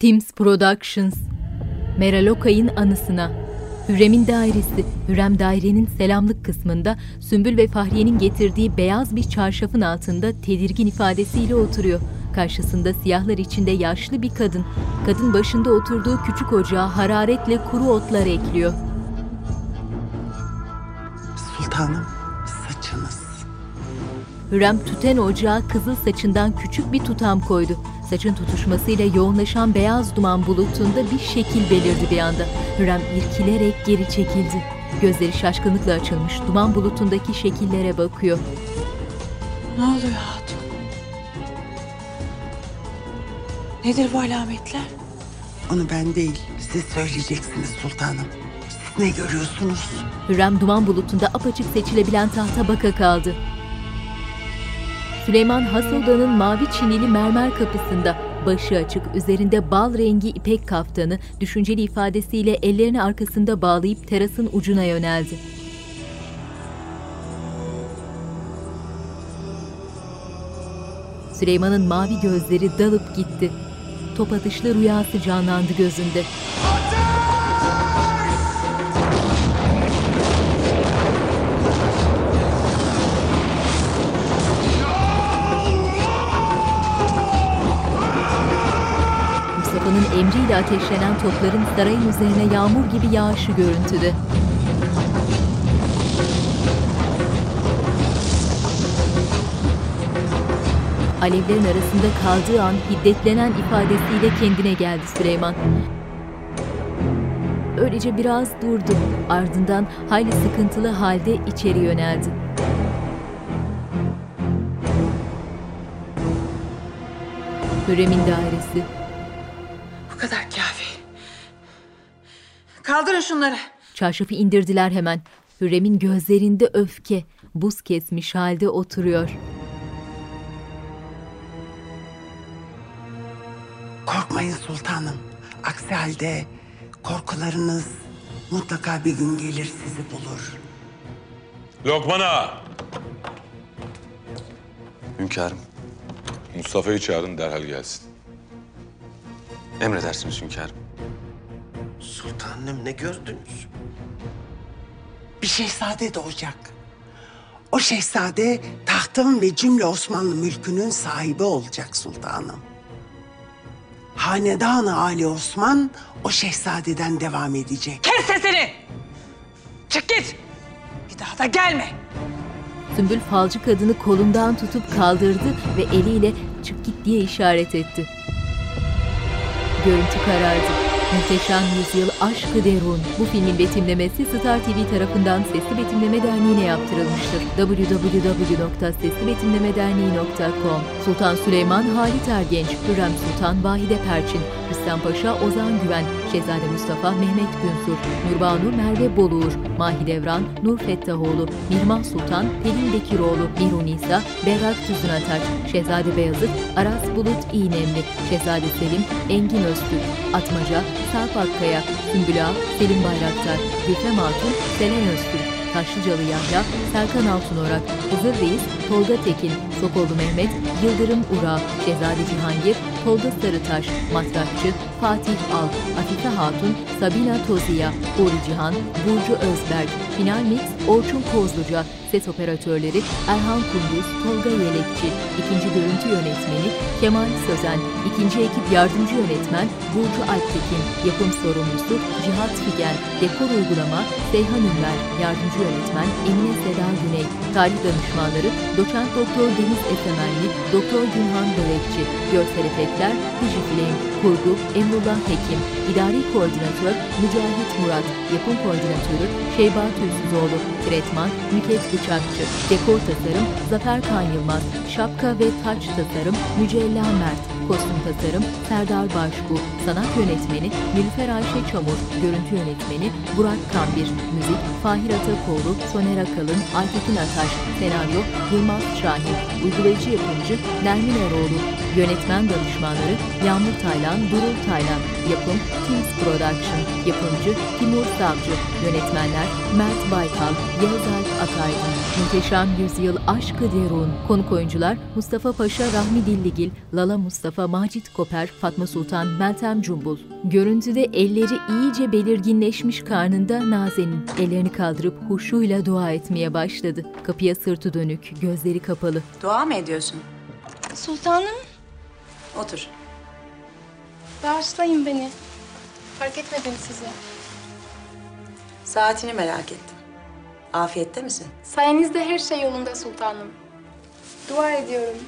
Teams Productions Meral Okay'ın anısına Hürrem'in dairesi, Hürrem dairenin selamlık kısmında Sümbül ve Fahriye'nin getirdiği beyaz bir çarşafın altında tedirgin ifadesiyle oturuyor. Karşısında siyahlar içinde yaşlı bir kadın. Kadın başında oturduğu küçük ocağa hararetle kuru otlar ekliyor. Sultanım saçınız. Hürrem tüten ocağa kızıl saçından küçük bir tutam koydu. Saçın tutuşmasıyla yoğunlaşan beyaz duman bulutunda bir şekil belirdi bir anda. Hürrem irkilerek geri çekildi. Gözleri şaşkınlıkla açılmış duman bulutundaki şekillere bakıyor. Ne oluyor hatun? Nedir bu alametler? Onu ben değil siz söyleyeceksiniz sultanım. Siz ne görüyorsunuz? Hürrem duman bulutunda apaçık seçilebilen tahta baka kaldı. Süleyman Hasoda'nın mavi çinili mermer kapısında başı açık, üzerinde bal rengi ipek kaftanı, düşünceli ifadesiyle ellerini arkasında bağlayıp terasın ucuna yöneldi. Süleyman'ın mavi gözleri dalıp gitti. Top atışlı rüyası canlandı gözünde. Emriyle ateşlenen topların sarayın üzerine yağmur gibi yağışı görüntüde. Alevlerin arasında kaldığı an hiddetlenen ifadesiyle kendine geldi Süleyman. Öylece biraz durdu. Ardından hayli sıkıntılı halde içeri yöneldi. Hürrem'in dairesi. Kaldırın şunları. Çarşafı indirdiler hemen. Hürrem'in gözlerinde öfke, buz kesmiş halde oturuyor. Korkmayın sultanım. Aksi halde korkularınız mutlaka bir gün gelir sizi bulur. Lokman ağa. Hünkârım, Mustafa'yı çağırın derhal gelsin. emredersiniz hünkârım. Sultanım ne gördünüz? Bir şehzade doğacak. O şehzade tahtın ve cümle Osmanlı mülkünün sahibi olacak sultanım. Hanedan-ı Ali Osman o şehzadeden devam edecek. Kes sesini! Çık git! Bir daha da gelme! Sümbül falcı kadını kolundan tutup kaldırdı ve eliyle çık git diye işaret etti. Görüntü karardı. Muhteşem Yüzyıl Aşkı Derun. Bu filmin betimlemesi Star TV tarafından Sesli Betimleme Derneği'ne yaptırılmıştır. www.seslibetimlemederneği.com Sultan Süleyman Halit Ergenç, Hürrem Sultan Vahide Perçin, Rüstem Paşa Ozan Güven, Şehzade Mustafa Mehmet Günsur, Nurbanu Merve Boluğur, Mahidevran Nur Fettahoğlu, Mihman Sultan Pelin Bekiroğlu, Mihru Nisa Berrak Tüzünataş, Şehzade Beyazıt Aras Bulut İğnemli, Şehzade Selim Engin Öztürk, Atmaca Sarp Akkaya, Sümbül Ağa, Selim Bayraktar, Gülfem Hatun, Selen Öztürk, Taşlıcalı Yahya, Serkan Altınorak, Hızır Reis, Tolga Tekin, Sokollu Mehmet, Yıldırım Ura, Şehzade Cihangir, Tolga Sarıtaş, Matrakçı, Fatih Al, Afife Hatun, Sabina Toziya, Uğur Cihan, Burcu Özberk, Final Mix, Orçun Kozluca, Ses operatörleri Erhan Kunduz, Tolga Yelekçi, ikinci görüntü yönetmeni Kemal Sözen, ikinci ekip yardımcı yönetmen Burcu Alptekin, yapım sorumlusu Cihat Figen, dekor uygulama Seyhan Ünver, yardımcı yönetmen Emine Seda Güney, tarih danışmanları Doçent Doktor Deniz Esemenli, Doktor Günhan Börekçi, görsel efektler Dijifilm, kurgu Emrullah Hekim, idari koordinatör Mücahit Murat, yapım koordinatörü Şeyba Tülsüzoğlu, tretman Nüket Bıçakçı, dekor tasarım Zafer Kan Yılmaz, şapka ve taç tasarım Mücella Mert, kostüm tasarım Serdar Başbu, sanat yönetmeni Nilüfer Ayşe Çamur, görüntü yönetmeni Burak Kambir, müzik Fahir Atakoğlu, Soner Akalın, Aytekin Ataş, senaryo Yılmaz Şahin, uygulayıcı yapımcı Nermin Eroğlu, yönetmen danışmanları Yağmur Taylan, Durul Taylan, yapım Teams Production, yapımcı Timur Savcı, yönetmenler Mert Baykal, Yağız Alp Akaydın, Muhteşem Yüzyıl Aşkı Derun, konuk oyuncular Mustafa Paşa Rahmi Dilligil, Lala Mustafa Mustafa Macit Koper, Fatma Sultan Meltem Cumbul. Görüntüde elleri iyice belirginleşmiş karnında Nazen'in ellerini kaldırıp huşuyla dua etmeye başladı. Kapıya sırtı dönük, gözleri kapalı. Dua mı ediyorsun? Sultanım, Otur. bağışlayın beni. Fark etmedim sizi. Saatini merak ettim. Afiyette misin? Sayenizde her şey yolunda sultanım. Dua ediyorum.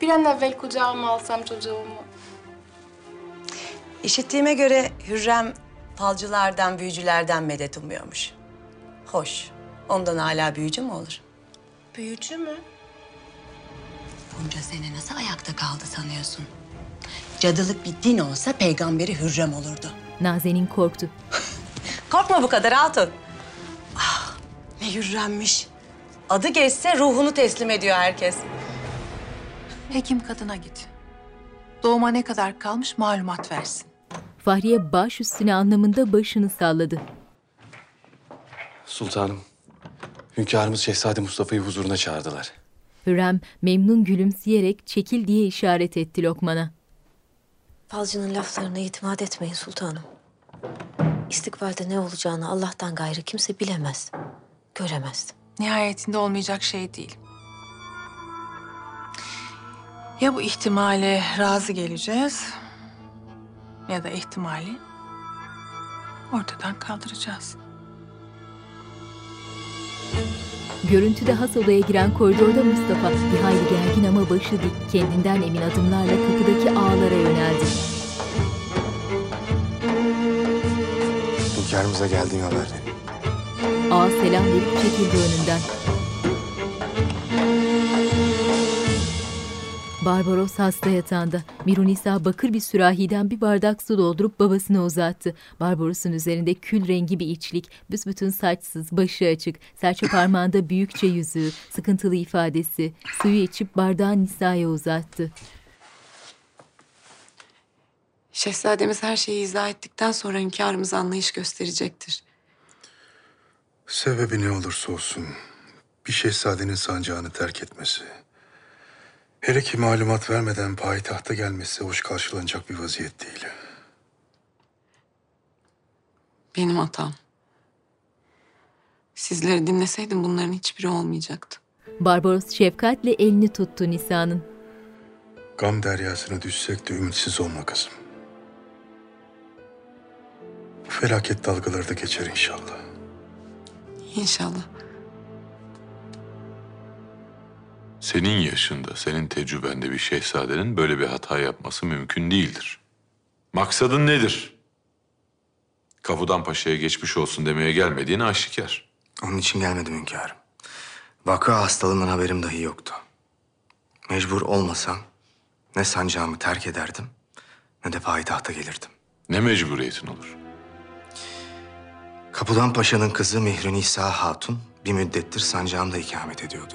Bir an evvel kucağıma alsam çocuğumu. İşittiğime göre Hürrem falcılardan, büyücülerden medet umuyormuş. Hoş. Ondan hala büyücü mü olur? Büyücü mü? Bunca sene nasıl ayakta kaldı sanıyorsun? Cadılık bir din olsa peygamberi Hürrem olurdu. Nazen'in korktu. Korkma bu kadar hatun. Ah ne Hürremmiş. Adı geçse ruhunu teslim ediyor herkes. Hekim kadına git. Doğuma ne kadar kalmış malumat versin. Fahriye baş üstüne anlamında başını salladı. Sultanım, hünkârımız Şehzade Mustafa'yı huzuruna çağırdılar. Hürrem memnun gülümseyerek çekil diye işaret etti Lokman'a. Falcının laflarına itimat etmeyin sultanım. İstikbalde ne olacağını Allah'tan gayrı kimse bilemez, göremez. Nihayetinde olmayacak şey değil. Ya bu ihtimale razı geleceğiz ya da ihtimali ortadan kaldıracağız. Görüntüde has odaya giren koridorda Mustafa bir hayli gergin ama başı dik kendinden emin adımlarla kapıdaki ağlara yöneldi. Hünkârımıza geldiğin haber. Ağa selam verip çekildi önünden. Barbaros hasta yatağında. Mirunisa bakır bir sürahiden bir bardak su doldurup babasına uzattı. Barbaros'un üzerinde kül rengi bir içlik, büsbütün saçsız, başı açık, serçe parmağında büyükçe yüzüğü, sıkıntılı ifadesi. Suyu içip bardağı Nisa'ya uzattı. Şehzademiz her şeyi izah ettikten sonra hünkârımız anlayış gösterecektir. Sebebi ne olursa olsun bir şehzadenin sancağını terk etmesi, hele ki malumat vermeden payitahta gelmesi hoş karşılanacak bir vaziyet değil. Benim hatam. Sizleri dinleseydim bunların hiçbiri olmayacaktı. Barbaros şefkatle elini tuttu Nisa'nın. Gam deryasına düşsek de ümitsiz olma kızım. Bu felaket dalgaları da geçer inşallah. İnşallah. Senin yaşında, senin tecrübende bir şehzadenin böyle bir hata yapması mümkün değildir. Maksadın nedir? Kafudan Paşa'ya geçmiş olsun demeye gelmediğini aşikar. Onun için gelmedim hünkârım. Vaka hastalığından haberim dahi yoktu. Mecbur olmasam ne sancağımı terk ederdim ne de payitahta gelirdim. Ne mecburiyetin olur? Kapıdan Paşa'nın kızı Mihrünisa Hatun bir müddettir sancağımda ikamet ediyordu.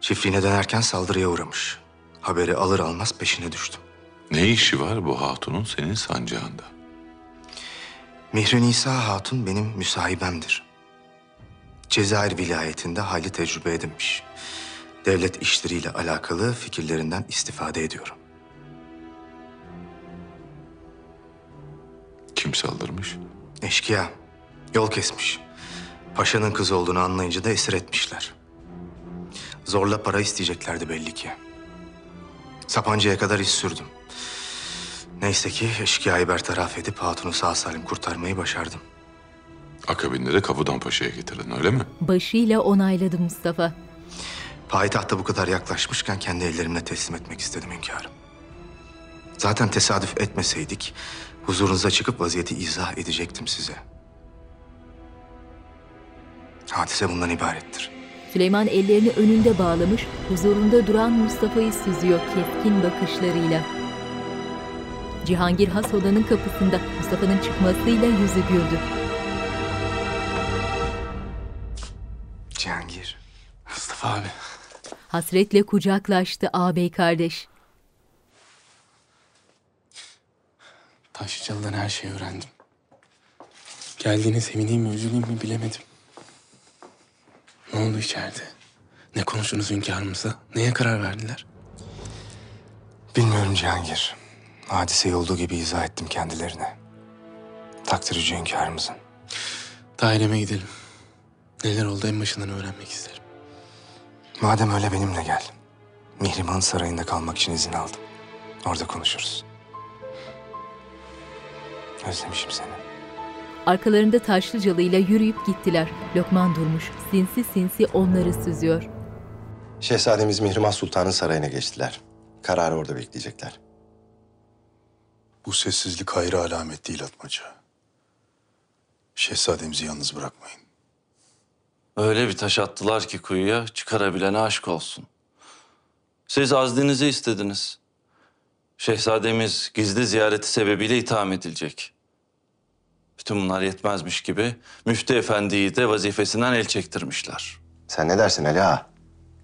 Çiftliğine dönerken saldırıya uğramış. Haberi alır almaz peşine düştüm. Ne işi var bu hatunun senin sancağında? Mihrünisa Hatun benim müsahibemdir. Cezayir vilayetinde hayli tecrübe edinmiş. Devlet işleriyle alakalı fikirlerinden istifade ediyorum. Kim saldırmış? Eşkıya. Yol kesmiş. Paşanın kızı olduğunu anlayınca da esir etmişler. Zorla para isteyeceklerdi belli ki. Sapanca'ya kadar iz sürdüm. Neyse ki eşkıyayı bertaraf edip hatunu sağ salim kurtarmayı başardım. Akabinde de Kafudan Paşa'ya getirdin öyle mi? Başıyla onayladı Mustafa. Payitahta bu kadar yaklaşmışken kendi ellerimle teslim etmek istedim hünkârım. Zaten tesadüf etmeseydik huzurunuza çıkıp vaziyeti izah edecektim size. Hadise bundan ibarettir. Süleyman ellerini önünde bağlamış, huzurunda duran Mustafa'yı süzüyor keskin bakışlarıyla. Cihangir has odanın kapısında Mustafa'nın çıkmasıyla yüzü güldü. Cihangir. Mustafa abi. Hasretle kucaklaştı ağabey kardeş. Taşlıcalı'dan her şeyi öğrendim. Geldiğine sevineyim mi, üzüleyim mi bilemedim. Ne oldu içeride? Ne konuştunuz hünkârımızla? Neye karar verdiler? Bilmiyorum Cihangir. Hadiseyi olduğu gibi izah ettim kendilerine. Takdir yüce hünkârımızın. Daireme gidelim. Neler oldu en başından öğrenmek isterim. Madem öyle benimle gel. Mihrimah'ın sarayında kalmak için izin aldım. Orada konuşuruz. Özlemişim seni. Arkalarında Taşlıcalı ile yürüyüp gittiler. Lokman durmuş, sinsi sinsi onları süzüyor. Şehzademiz Mihrimah Sultan'ın sarayına geçtiler. Kararı orada bekleyecekler. Bu sessizlik hayra alamet değil Atmaca. Şehzademizi yalnız bırakmayın. Öyle bir taş attılar ki kuyuya çıkarabilene aşk olsun. Siz azdinizi istediniz. Şehzademiz gizli ziyareti sebebiyle itham edilecek. Bütün bunlar yetmezmiş gibi Müftü Efendi'yi de vazifesinden el çektirmişler. Sen ne dersin Ali Ağa?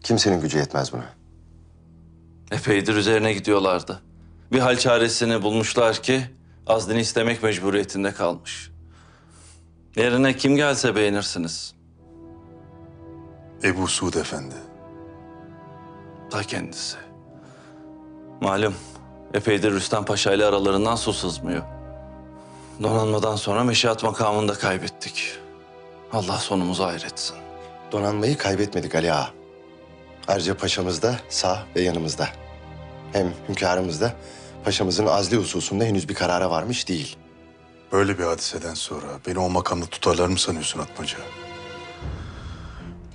Kimsenin gücü yetmez buna. Epeydir üzerine gidiyorlardı. Bir hal çaresini bulmuşlar ki azdini istemek mecburiyetinde kalmış. Yerine kim gelse beğenirsiniz. Ebu Suud Efendi. Ta kendisi. Malum epeydir Rüstem Paşa ile aralarından su sızmıyor. Donanmadan sonra meşihat makamını da kaybettik. Allah sonumuzu hayretsin. Donanmayı kaybetmedik Ali Ağa. Ayrıca paşamız da sağ ve yanımızda. Hem hünkârımız da paşamızın azli hususunda henüz bir karara varmış değil. Böyle bir hadiseden sonra beni o makamda tutarlar mı sanıyorsun Atmaca?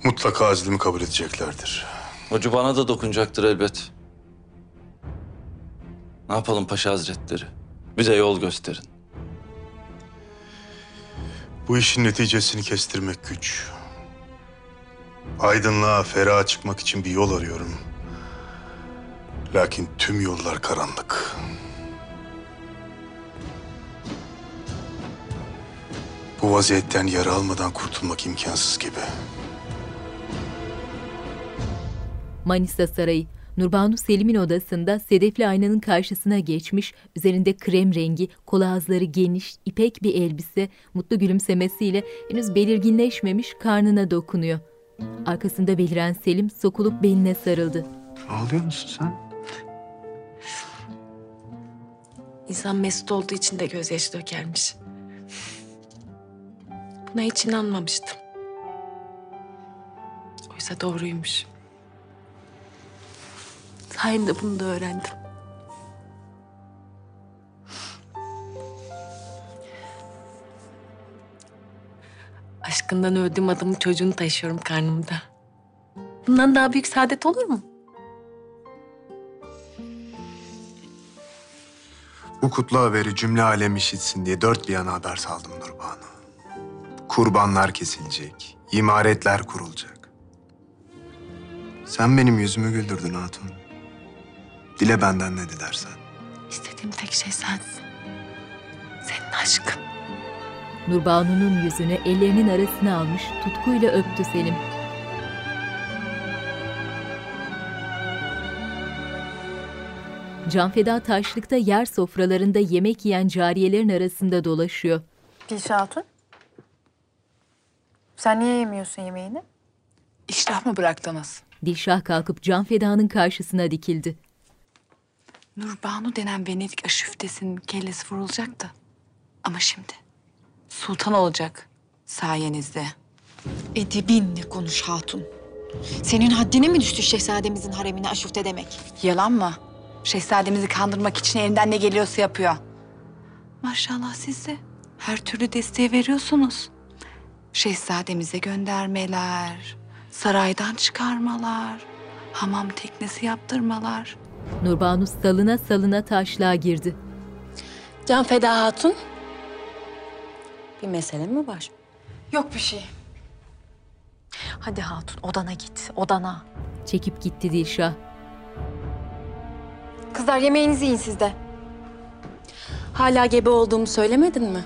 Mutlaka azlimi kabul edeceklerdir. Ucu bana da dokunacaktır elbet. Ne yapalım Paşa Hazretleri? Bize yol gösterin. Bu işin neticesini kestirmek güç. Aydınlığa, feraha çıkmak için bir yol arıyorum. Lakin tüm yollar karanlık. Bu vaziyetten yara almadan kurtulmak imkansız gibi. Manisa Sarayı. Nurbanu Selim'in odasında sedefli aynanın karşısına geçmiş, üzerinde krem rengi, kol ağızları geniş, ipek bir elbise, mutlu gülümsemesiyle henüz belirginleşmemiş karnına dokunuyor. Arkasında beliren Selim sokulup beline sarıldı. Ağlıyor musun sen? İnsan mesut olduğu için de gözyaşı dökermiş. Buna hiç inanmamıştım. Oysa doğruymuş. Sayende bunu da öğrendim. Aşkından öldüğüm adamın çocuğunu taşıyorum karnımda. Bundan daha büyük saadet olur mu? Bu kutlu haberi cümle alem işitsin diye dört bir yana haber saldım Nurbanu. Kurbanlar kesilecek, imaretler kurulacak. Sen benim yüzümü güldürdün hatun. Dile benden ne dilersen. İstediğim tek şey sensin. Senin aşkın. Nurbanu'nun yüzünü ellerinin arasına almış, tutkuyla öptü Selim. Canfeda taşlıkta yer sofralarında yemek yiyen cariyelerin arasında dolaşıyor. Dilşah Hatun. Sen niye yemiyorsun yemeğini? İştah mı bıraktınız? Dilşah kalkıp Canfeda'nın karşısına dikildi. Nurbanu denen Venedik aşüftesinin kellesi vurulacaktı. Ama şimdi sultan olacak sayenizde. Edibinle konuş hatun. Senin haddine mi düştü şehzademizin haremine aşufte demek? Yalan mı? Şehzademizi kandırmak için elinden ne geliyorsa yapıyor. Maşallah siz de her türlü desteği veriyorsunuz. Şehzademize göndermeler, saraydan çıkarmalar, hamam teknesi yaptırmalar. Nurbanu salına salına taşlığa girdi. Can Feda Hatun. Bir mesele mi var? Yok bir şey. Hadi hatun odana git, odana. Çekip gitti Dilşah. Kızlar yemeğinizi yiyin siz de. Hala gebe olduğumu söylemedin mi?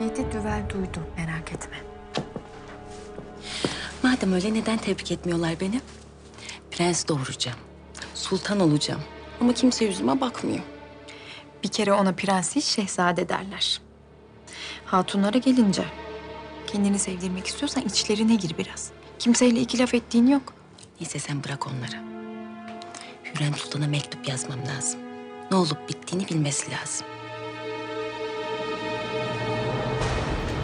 Yedi düvel duydu, merak etme. Madem öyle neden tebrik etmiyorlar beni? Prens doğuracağım. Sultan olacağım. Ama kimse yüzüme bakmıyor. Bir kere ona prens değil, şehzade derler. Hatunlara gelince, kendini sevdirmek istiyorsan içlerine gir biraz. Kimseyle iki laf ettiğin yok. Neyse sen bırak onları. Hürrem Sultan'a mektup yazmam lazım. Ne olup bittiğini bilmesi lazım.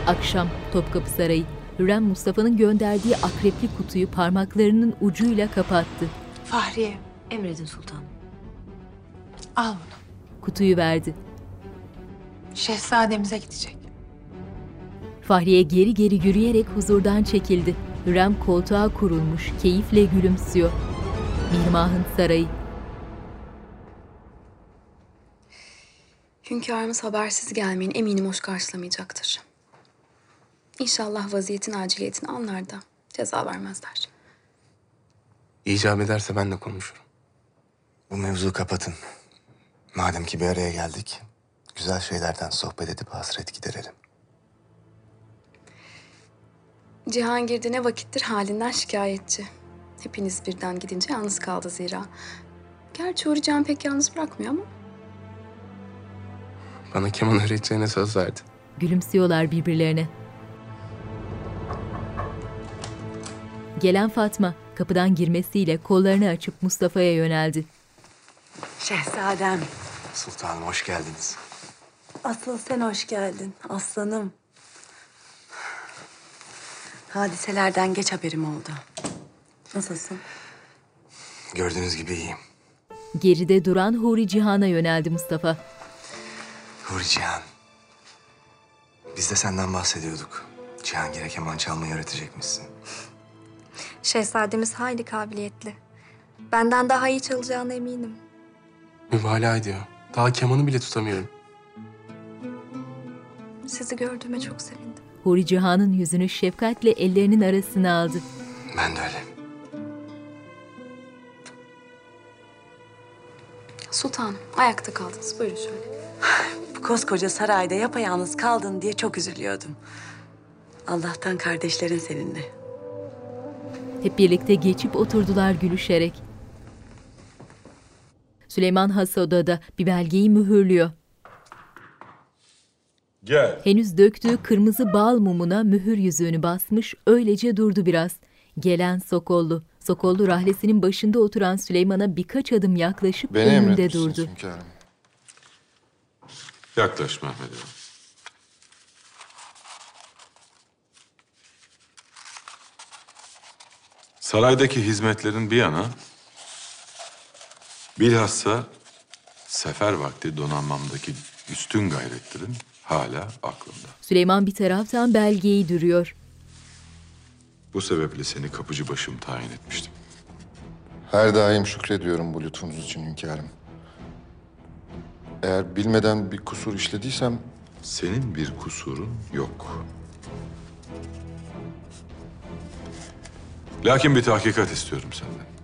Akşam Topkapı Sarayı. Hürrem Mustafa'nın gönderdiği akrepli kutuyu parmaklarının ucuyla kapattı. Fahriye, Emredin sultanım. al bunu. Kutuyu verdi. Şehzademize gidecek. Fahriye geri geri yürüyerek huzurdan çekildi. Hürrem koltuğa kurulmuş, keyifle gülümsüyor. Mihrimah'ın sarayı. Hünkârımız habersiz gelmeyin eminim hoş karşılamayacaktır. İnşallah vaziyetin aciliyetini anlar da ceza vermezler. İcap ederse ben de konuşurum. Bu mevzu kapatın. Madem ki bir araya geldik, güzel şeylerden sohbet edip hasret giderelim. Cihangir de ne vakittir halinden şikayetçi. Hepiniz birden gidince yalnız kaldı zira. Gerçi Can pek yalnız bırakmıyor ama Bana keman öğreteceğine söz verdi. Gülümsüyorlar birbirlerine. Gelen Fatma kapıdan girmesiyle kollarını açıp Mustafa'ya yöneldi. Şehzadem, Sultanım hoş geldiniz. asıl sen hoş geldin aslanım. Hadiselerden geç haberim oldu. Nasılsın? Gördüğünüz gibi iyiyim. Geride duran Huri Cihan'a yöneldi Mustafa. Huri Cihan. Biz de senden bahsediyorduk. Cihangir'e keman çalmayı öğretecekmişsin. Şehzademiz hayli kabiliyetli. Benden daha iyi çalacağına eminim. Mübalağa ediyor. Daha kemanı bile tutamıyorum. Sizi gördüğüme çok sevindim. Huri Cihan'ın yüzünü şefkatle ellerinin arasına aldı. Ben de öyle. Sultanım, ayakta kaldınız. Buyurun şöyle. Bu koskoca sarayda yapayalnız kaldın diye çok üzülüyordum. Allah'tan kardeşlerin seninle. Hep birlikte geçip oturdular gülüşerek. Süleyman Has odada bir belgeyi mühürlüyor. Gel. Henüz döktüğü kırmızı bal mumuna mühür yüzüğünü basmış, öylece durdu biraz. Gelen Sokollu. Sokollu rahlesinin başında oturan Süleyman'a birkaç adım yaklaşıp Beni önünde emretmişsiniz durdu. hünkârım. Yaklaş Mehmet Ağa. Saraydaki hizmetlerin bir yana, bilhassa sefer vakti donanmamdaki üstün gayretlerin hala aklımda. Süleyman bir taraftan belgeyi dürüyor. Bu sebeple seni kapıcı başım tayin etmiştim. Her daim şükrediyorum bu lütfunuz için hünkârım. Eğer bilmeden bir kusur işlediysem Senin bir kusurun yok. Lakin bir tahkikat istiyorum senden.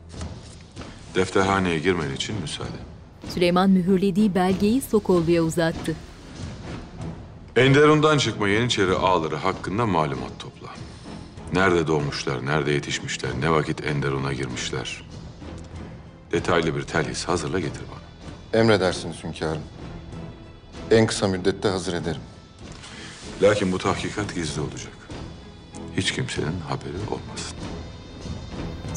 Defterhaneye girmen için müsaade. Süleyman mühürlediği belgeyi Sokollu'ya uzattı. Enderun'dan çıkma Yeniçeri ağaları hakkında malumat topla. Nerede doğmuşlar, nerede yetişmişler, ne vakit Enderun'a girmişler. Detaylı bir telhis hazırla getir bana. emredersiniz hünkârım. En kısa müddette hazır ederim. Lakin bu tahkikat gizli olacak. Hiç kimsenin haberi olmasın.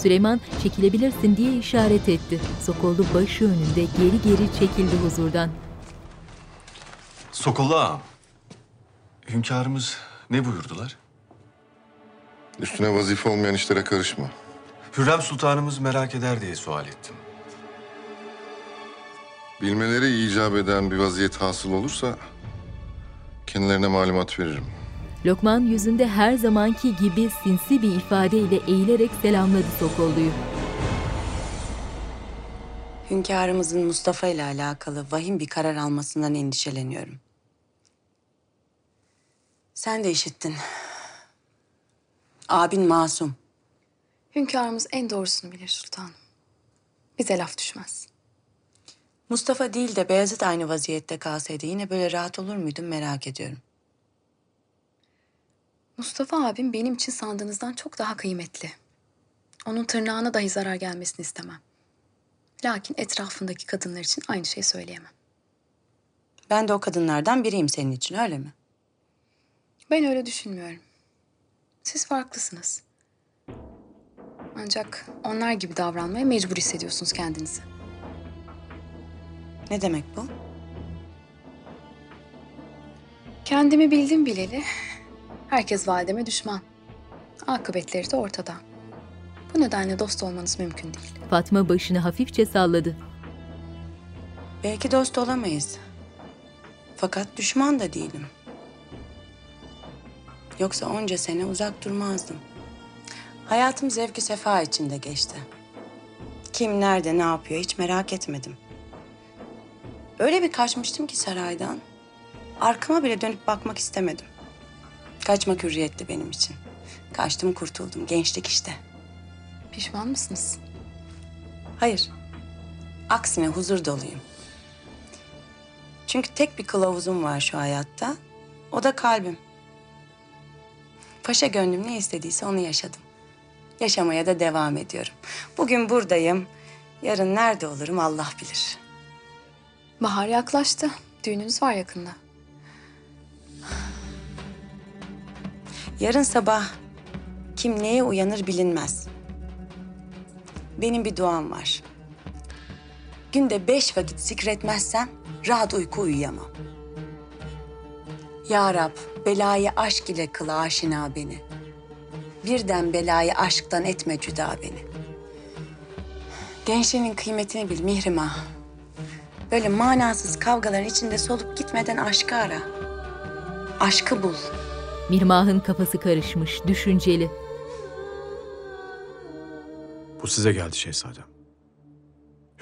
Süleyman çekilebilirsin diye işaret etti. Sokollu başı önünde geri geri çekildi huzurdan. Sokollu ağam. Hünkârımız ne buyurdular? Üstüne vazife olmayan işlere karışma. Hürrem Sultanımız merak eder diye sual ettim. Bilmeleri icap eden bir vaziyet hasıl olursa kendilerine malumat veririm. Lokman yüzünde her zamanki gibi sinsi bir ifadeyle eğilerek selamladı Sokollu'yu. Hünkârımızın Mustafa ile alakalı vahim bir karar almasından endişeleniyorum. Sen de işittin. Abin masum. Hünkârımız en doğrusunu bilir sultanım. Bize laf düşmez. Mustafa değil de Beyazıt aynı vaziyette kalsaydı yine böyle rahat olur muydun merak ediyorum. Mustafa abim benim için sandığınızdan çok daha kıymetli. Onun tırnağına dahi zarar gelmesini istemem. Lakin etrafındaki kadınlar için aynı şeyi söyleyemem. Ben de o kadınlardan biriyim senin için öyle mi? Ben öyle düşünmüyorum. Siz farklısınız. Ancak onlar gibi davranmaya mecbur hissediyorsunuz kendinizi. Ne demek bu? Kendimi bildim bileli. Herkes valideme düşman. Akıbetleri de ortada. Bu nedenle dost olmanız mümkün değil. Fatma başını hafifçe salladı. Belki dost olamayız. Fakat düşman da değilim. Yoksa onca sene uzak durmazdım. Hayatım zevki sefa içinde geçti. Kim nerede ne yapıyor hiç merak etmedim. Öyle bir kaçmıştım ki saraydan. Arkama bile dönüp bakmak istemedim. Kaçmak hürriyetti benim için. Kaçtım kurtuldum. Gençlik işte. Pişman mısınız? Hayır. Aksine huzur doluyum. Çünkü tek bir kılavuzum var şu hayatta. O da kalbim. Paşa gönlüm ne istediyse onu yaşadım. Yaşamaya da devam ediyorum. Bugün buradayım. Yarın nerede olurum Allah bilir. Bahar yaklaştı. Düğününüz var yakında. Yarın sabah kim neye uyanır bilinmez. Benim bir duam var. Günde beş vakit zikretmezsem rahat uyku uyuyamam. Ya Rab, belayı aşk ile kıl aşina beni. Birden belayı aşktan etme cüda beni. Gençliğinin kıymetini bil Mihrimah. Böyle manasız kavgaların içinde solup gitmeden aşkı ara. Aşkı bul. Mirmah'ın kafası karışmış, düşünceli. Bu size geldi şehzadem.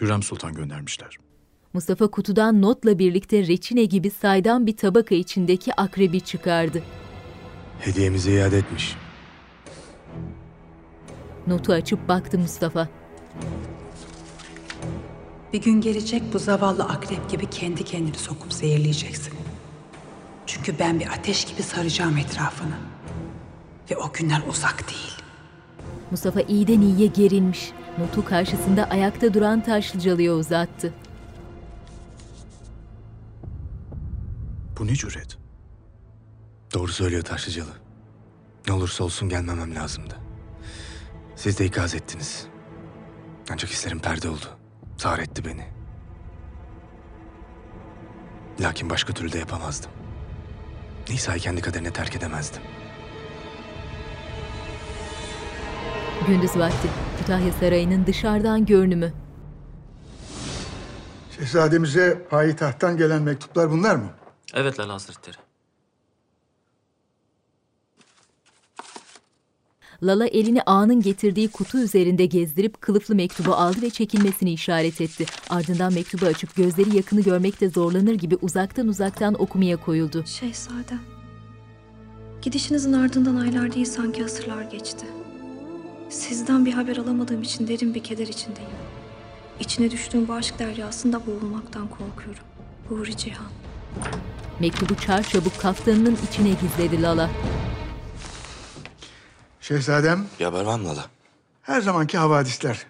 Hürrem Sultan göndermişler. Mustafa kutudan notla birlikte reçine gibi saydam bir tabaka içindeki akrebi çıkardı. Hediyemizi iade etmiş. Notu açıp baktı Mustafa. Bir gün gelecek bu zavallı akrep gibi kendi kendini sokup zehirleyeceksin. Çünkü ben bir ateş gibi saracağım etrafını. Ve o günler uzak değil. Mustafa iyiden iyiye gerilmiş. Notu karşısında ayakta duran Taşlıcalı'ya uzattı. Bu ne cüret? Doğru söylüyor Taşlıcalı. Ne olursa olsun gelmemem lazımdı. Siz de ikaz ettiniz. Ancak hislerim perde oldu. Zar etti beni. Lakin başka türlü de yapamazdım. Nisa'yı kendi kaderine terk edemezdim. Gündüz vakti Kütahya Sarayı'nın dışarıdan görünümü. Şehzademize payitahttan gelen mektuplar bunlar mı? Evet Lala Hazretleri. Lala elini ağanın getirdiği kutu üzerinde gezdirip kılıflı mektubu aldı ve çekilmesini işaret etti. Ardından mektubu açıp gözleri yakını görmekte zorlanır gibi uzaktan uzaktan okumaya koyuldu. Şehzadem. Gidişinizin ardından aylar değil sanki asırlar geçti. Sizden bir haber alamadığım için derin bir keder içindeyim. İçine düştüğüm bu aşk deryasında boğulmaktan korkuyorum. Huri Cihan. Mektubu çarçabuk kaftanının içine gizledi Lala. Şehzadem, Bir haber var mı Lala? her zamanki havadisler.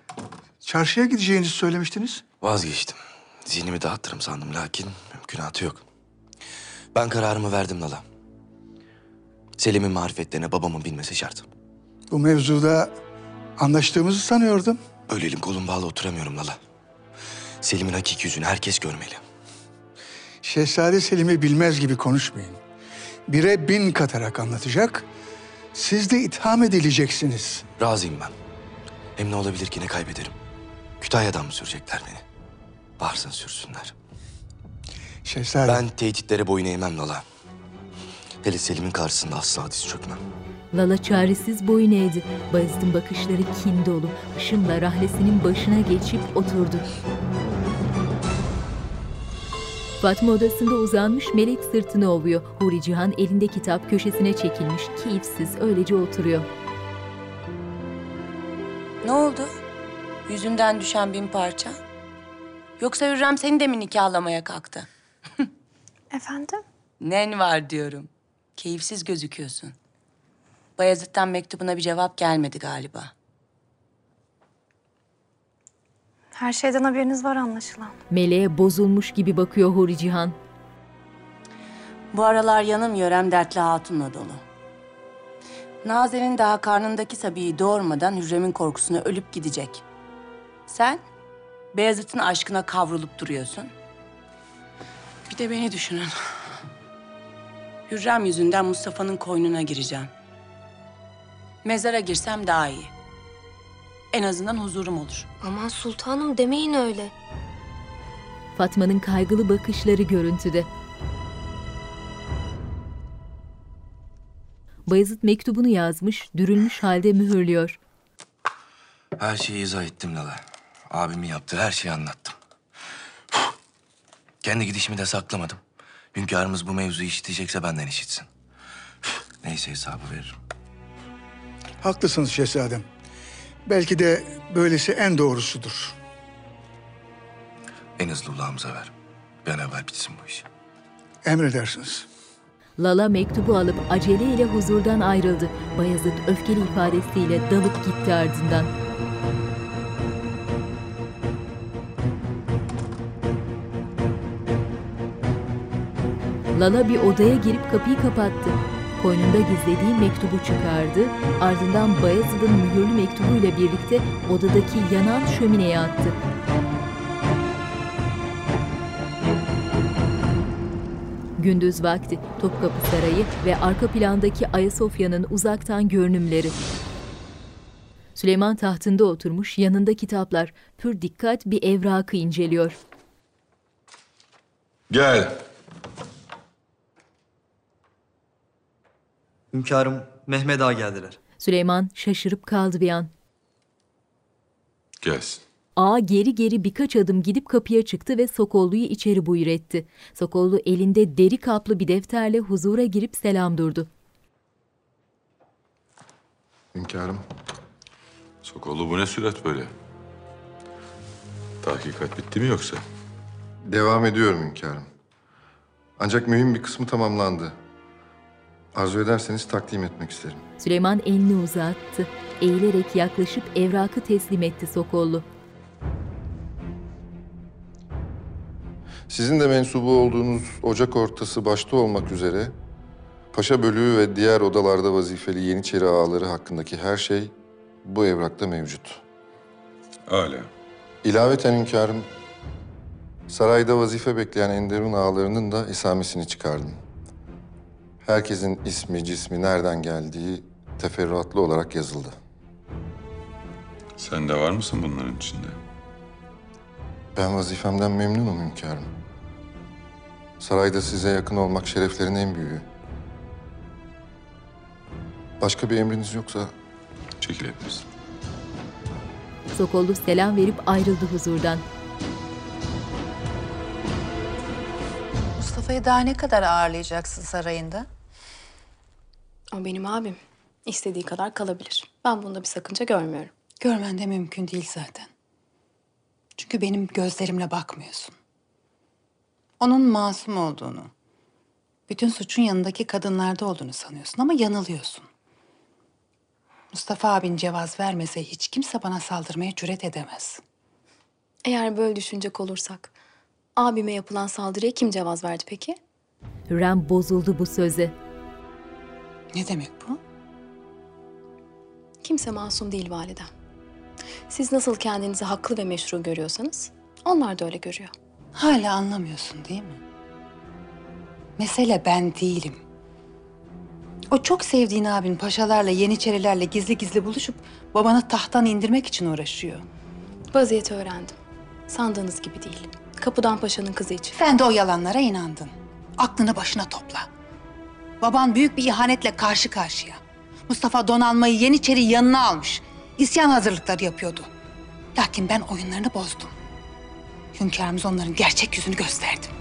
Çarşıya gideceğinizi söylemiştiniz. Vazgeçtim. Zihnimi dağıttırım sandım lakin mümkünatı yok. Ben kararımı verdim Lala. Selim'in marifetlerine babamın bilmesi şart. Bu mevzuda anlaştığımızı sanıyordum. Öyle elim kolum bağlı oturamıyorum Lala. Selim'in hakiki yüzünü herkes görmeli. Şehzade Selim'i bilmez gibi konuşmayın. Bire bin katarak anlatacak. Siz de itham edileceksiniz. Razıyım ben. Hem ne olabilir ki ne kaybederim? Kütahya'dan mı sürecekler beni? Varsın sürsünler. Şehzade... Ben tehditlere boyun eğmem Lala. Hele Selim'in karşısında asla diz çökmem. Lala çaresiz boyun eğdi. Bayezid'in bakışları kin dolu. Işımla rahlesinin başına geçip oturdu. Fatma odasında uzanmış melek sırtını ovuyor. Huri Cihan elinde kitap köşesine çekilmiş, keyifsiz öylece oturuyor. Ne oldu? Yüzünden düşen bin parça. Yoksa Hürrem seni de mi nikahlamaya kalktı? Efendim? Nen var diyorum. Keyifsiz gözüküyorsun. Bayezid'den mektubuna bir cevap gelmedi galiba. Her şeyden haberiniz var anlaşılan. Meleğe bozulmuş gibi bakıyor Huri Cihan. Bu aralar yanım yörem dertli hatunla dolu. Nazen'in daha karnındaki Sabi'yi doğurmadan Hürrem'in korkusuna ölüp gidecek. Sen Beyazıt'ın aşkına kavrulup duruyorsun. Bir de beni düşünün. Hürrem yüzünden Mustafa'nın koynuna gireceğim. Mezara girsem daha iyi. En azından huzurum olur. Aman sultanım demeyin öyle. Fatma'nın kaygılı bakışları görüntüde. Bayezid mektubunu yazmış, dürülmüş halde mühürlüyor. Her şeyi izah ettim Lala. Abimin yaptığı her şeyi anlattım. Kendi gidişimi de saklamadım. Hünkârımız bu mevzuyu işitecekse benden işitsin. Neyse hesabı veririm. Haklısınız şehzadem. Belki de böylesi en doğrusudur. En hızlı ulağımıza ver. Bir an evvel bitsin bu iş. Emredersiniz. Lala mektubu alıp aceleyle huzurdan ayrıldı. Bayezid öfkeli ifadesiyle dalıp gitti ardından. Lala bir odaya girip kapıyı kapattı. Koynunda gizlediği mektubu çıkardı. Ardından Bayezid'in mühürlü mektubuyla birlikte odadaki yanan şömineye attı. Gündüz vakti Topkapı Sarayı ve arka plandaki Ayasofya'nın uzaktan görünümleri. Süleyman tahtında oturmuş, yanında kitaplar, pür dikkat bir evrakı inceliyor. Gel. Hünkârım, Mehmet Ağa geldiler. Süleyman şaşırıp kaldı bir an. Gelsin. Ağa geri geri birkaç adım gidip kapıya çıktı ve Sokollu'yu içeri buyur etti. Sokollu elinde deri kaplı bir defterle huzura girip selam durdu. Hünkârım. Sokollu bu ne sürat böyle? Tahkikat bitti mi yoksa? Devam ediyorum hünkârım. Ancak mühim bir kısmı tamamlandı. Arzu ederseniz takdim etmek isterim. Süleyman elini uzattı. Eğilerek yaklaşıp evrakı teslim etti Sokollu. Sizin de mensubu olduğunuz ocak ortası başta olmak üzere Paşa Bölüğü ve diğer odalarda vazifeli Yeniçeri ağaları hakkındaki her şey bu evrakta mevcut. Hala. İlaveten hünkârım, sarayda vazife bekleyen Enderun ağalarının da esamesini çıkardım. Herkesin ismi, cismi, nereden geldiği teferruatlı olarak yazıldı. Sen de var mısın bunların içinde? Ben vazifemden memnunum hünkârım. Sarayda size yakın olmak şereflerin en büyüğü. Başka bir emriniz yoksa... Çekilebilirsin. Sokollu selam verip ayrıldı huzurdan. Mustafa'yı daha ne kadar ağırlayacaksın sarayında? O benim abim. İstediği kadar kalabilir. Ben bunda bir sakınca görmüyorum. Görmen de mümkün değil zaten. Çünkü benim gözlerimle bakmıyorsun. Onun masum olduğunu, bütün suçun yanındaki kadınlarda olduğunu sanıyorsun ama yanılıyorsun. Mustafa abin cevaz vermese hiç kimse bana saldırmaya cüret edemez. Eğer böyle düşünecek olursak, abime yapılan saldırıya kim cevaz verdi peki? Hürrem bozuldu bu söze. Ne demek bu? Kimse masum değil validem. Siz nasıl kendinizi haklı ve meşru görüyorsanız, onlar da öyle görüyor. Hala anlamıyorsun değil mi? Mesele ben değilim. O çok sevdiğin abin paşalarla, yeniçerilerle gizli gizli buluşup babanı tahttan indirmek için uğraşıyor. Vaziyeti öğrendim. Sandığınız gibi değil. Kapıdan paşanın kızı için. Sen de o yalanlara inandın. Aklını başına topla. Baban büyük bir ihanetle karşı karşıya. Mustafa donanmayı Yeniçeri yanına almış. İsyan hazırlıkları yapıyordu. Lakin ben oyunlarını bozdum. Hünkârımız onların gerçek yüzünü gösterdim.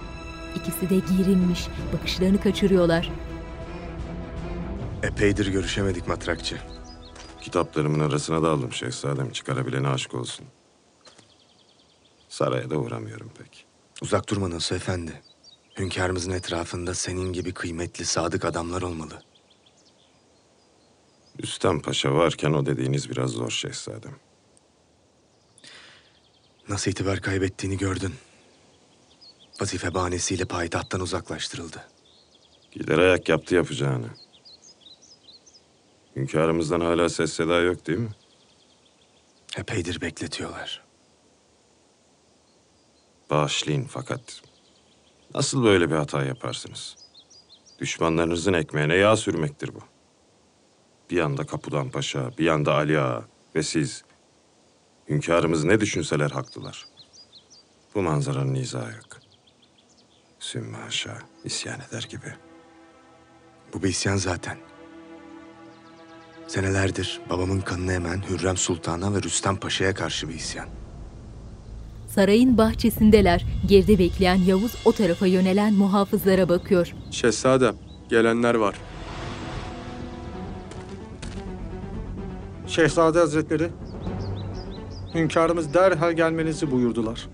İkisi de gerilmiş, bakışlarını kaçırıyorlar. Epeydir görüşemedik matrakçı. Kitaplarımın arasına daldım şehzadem. Çıkarabilene aşk olsun. Saraya da uğramıyorum pek. Uzak durma Nasuh Efendi. Hünkârımızın etrafında senin gibi kıymetli, sadık adamlar olmalı. Üstem Paşa varken o dediğiniz biraz zor şehzadem. Nasıl itibar kaybettiğini gördün. Vazife bahanesiyle payitahttan uzaklaştırıldı. Gider ayak yaptı yapacağını. Hünkârımızdan hala ses seda yok değil mi? Epeydir bekletiyorlar. Bağışlayın fakat Nasıl böyle bir hata yaparsınız? Düşmanlarınızın ekmeğine yağ sürmektir bu. Bir yanda Kapudan Paşa, bir yanda Ali Ağa ve siz. Hünkârımız ne düşünseler haklılar. Bu manzaranın izahı yok. Sümme haşa, isyan eder gibi. Bu bir isyan zaten. Senelerdir babamın kanını emen Hürrem Sultan'a ve Rüstem Paşa'ya karşı bir isyan. Sarayın bahçesindeler. Geride bekleyen Yavuz o tarafa yönelen muhafızlara bakıyor. Şehzadem, gelenler var. Şehzade Hazretleri, hünkârımız derhal gelmenizi buyurdular.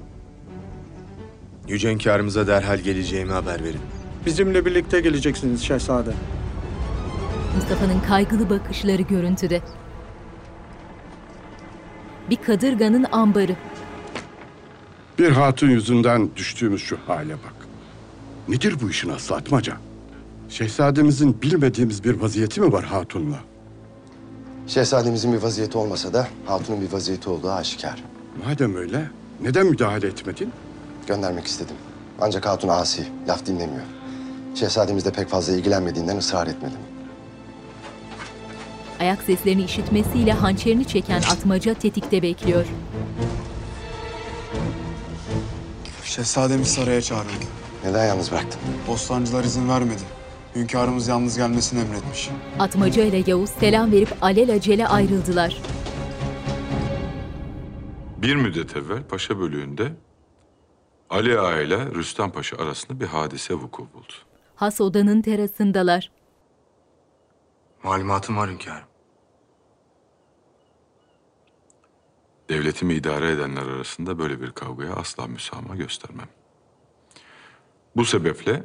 Yüce hünkârımıza derhal geleceğimi haber verin. Bizimle birlikte geleceksiniz şehzade. Mustafa'nın kaygılı bakışları görüntüde. Bir kadırganın ambarı. Bir hatun yüzünden düştüğümüz şu hale bak. Nedir bu işin aslı Atmaca? Şehzademizin bilmediğimiz bir vaziyeti mi var hatunla? Şehzademizin bir vaziyeti olmasa da hatunun bir vaziyeti olduğu aşikar. Madem öyle, neden müdahale etmedin? Göndermek istedim. Ancak hatun asi, laf dinlemiyor. Şehzademiz de pek fazla ilgilenmediğinden ısrar etmedim. Ayak seslerini işitmesiyle hançerini çeken atmaca tetikte bekliyor. Şehzademiz saraya çağırıldı. Neden yalnız bıraktın? Bostancılar izin vermedi. Hünkârımız yalnız gelmesini emretmiş. Atmaca ile Yavuz selam verip alelacele ayrıldılar. Bir müddet evvel Paşa bölüğünde Ali Ağa ile Rüstem Paşa arasında bir hadise vuku buldu. Has odanın terasındalar. Malumatım var hünkârım. Devletimi idare edenler arasında böyle bir kavgaya asla müsamaha göstermem. Bu sebeple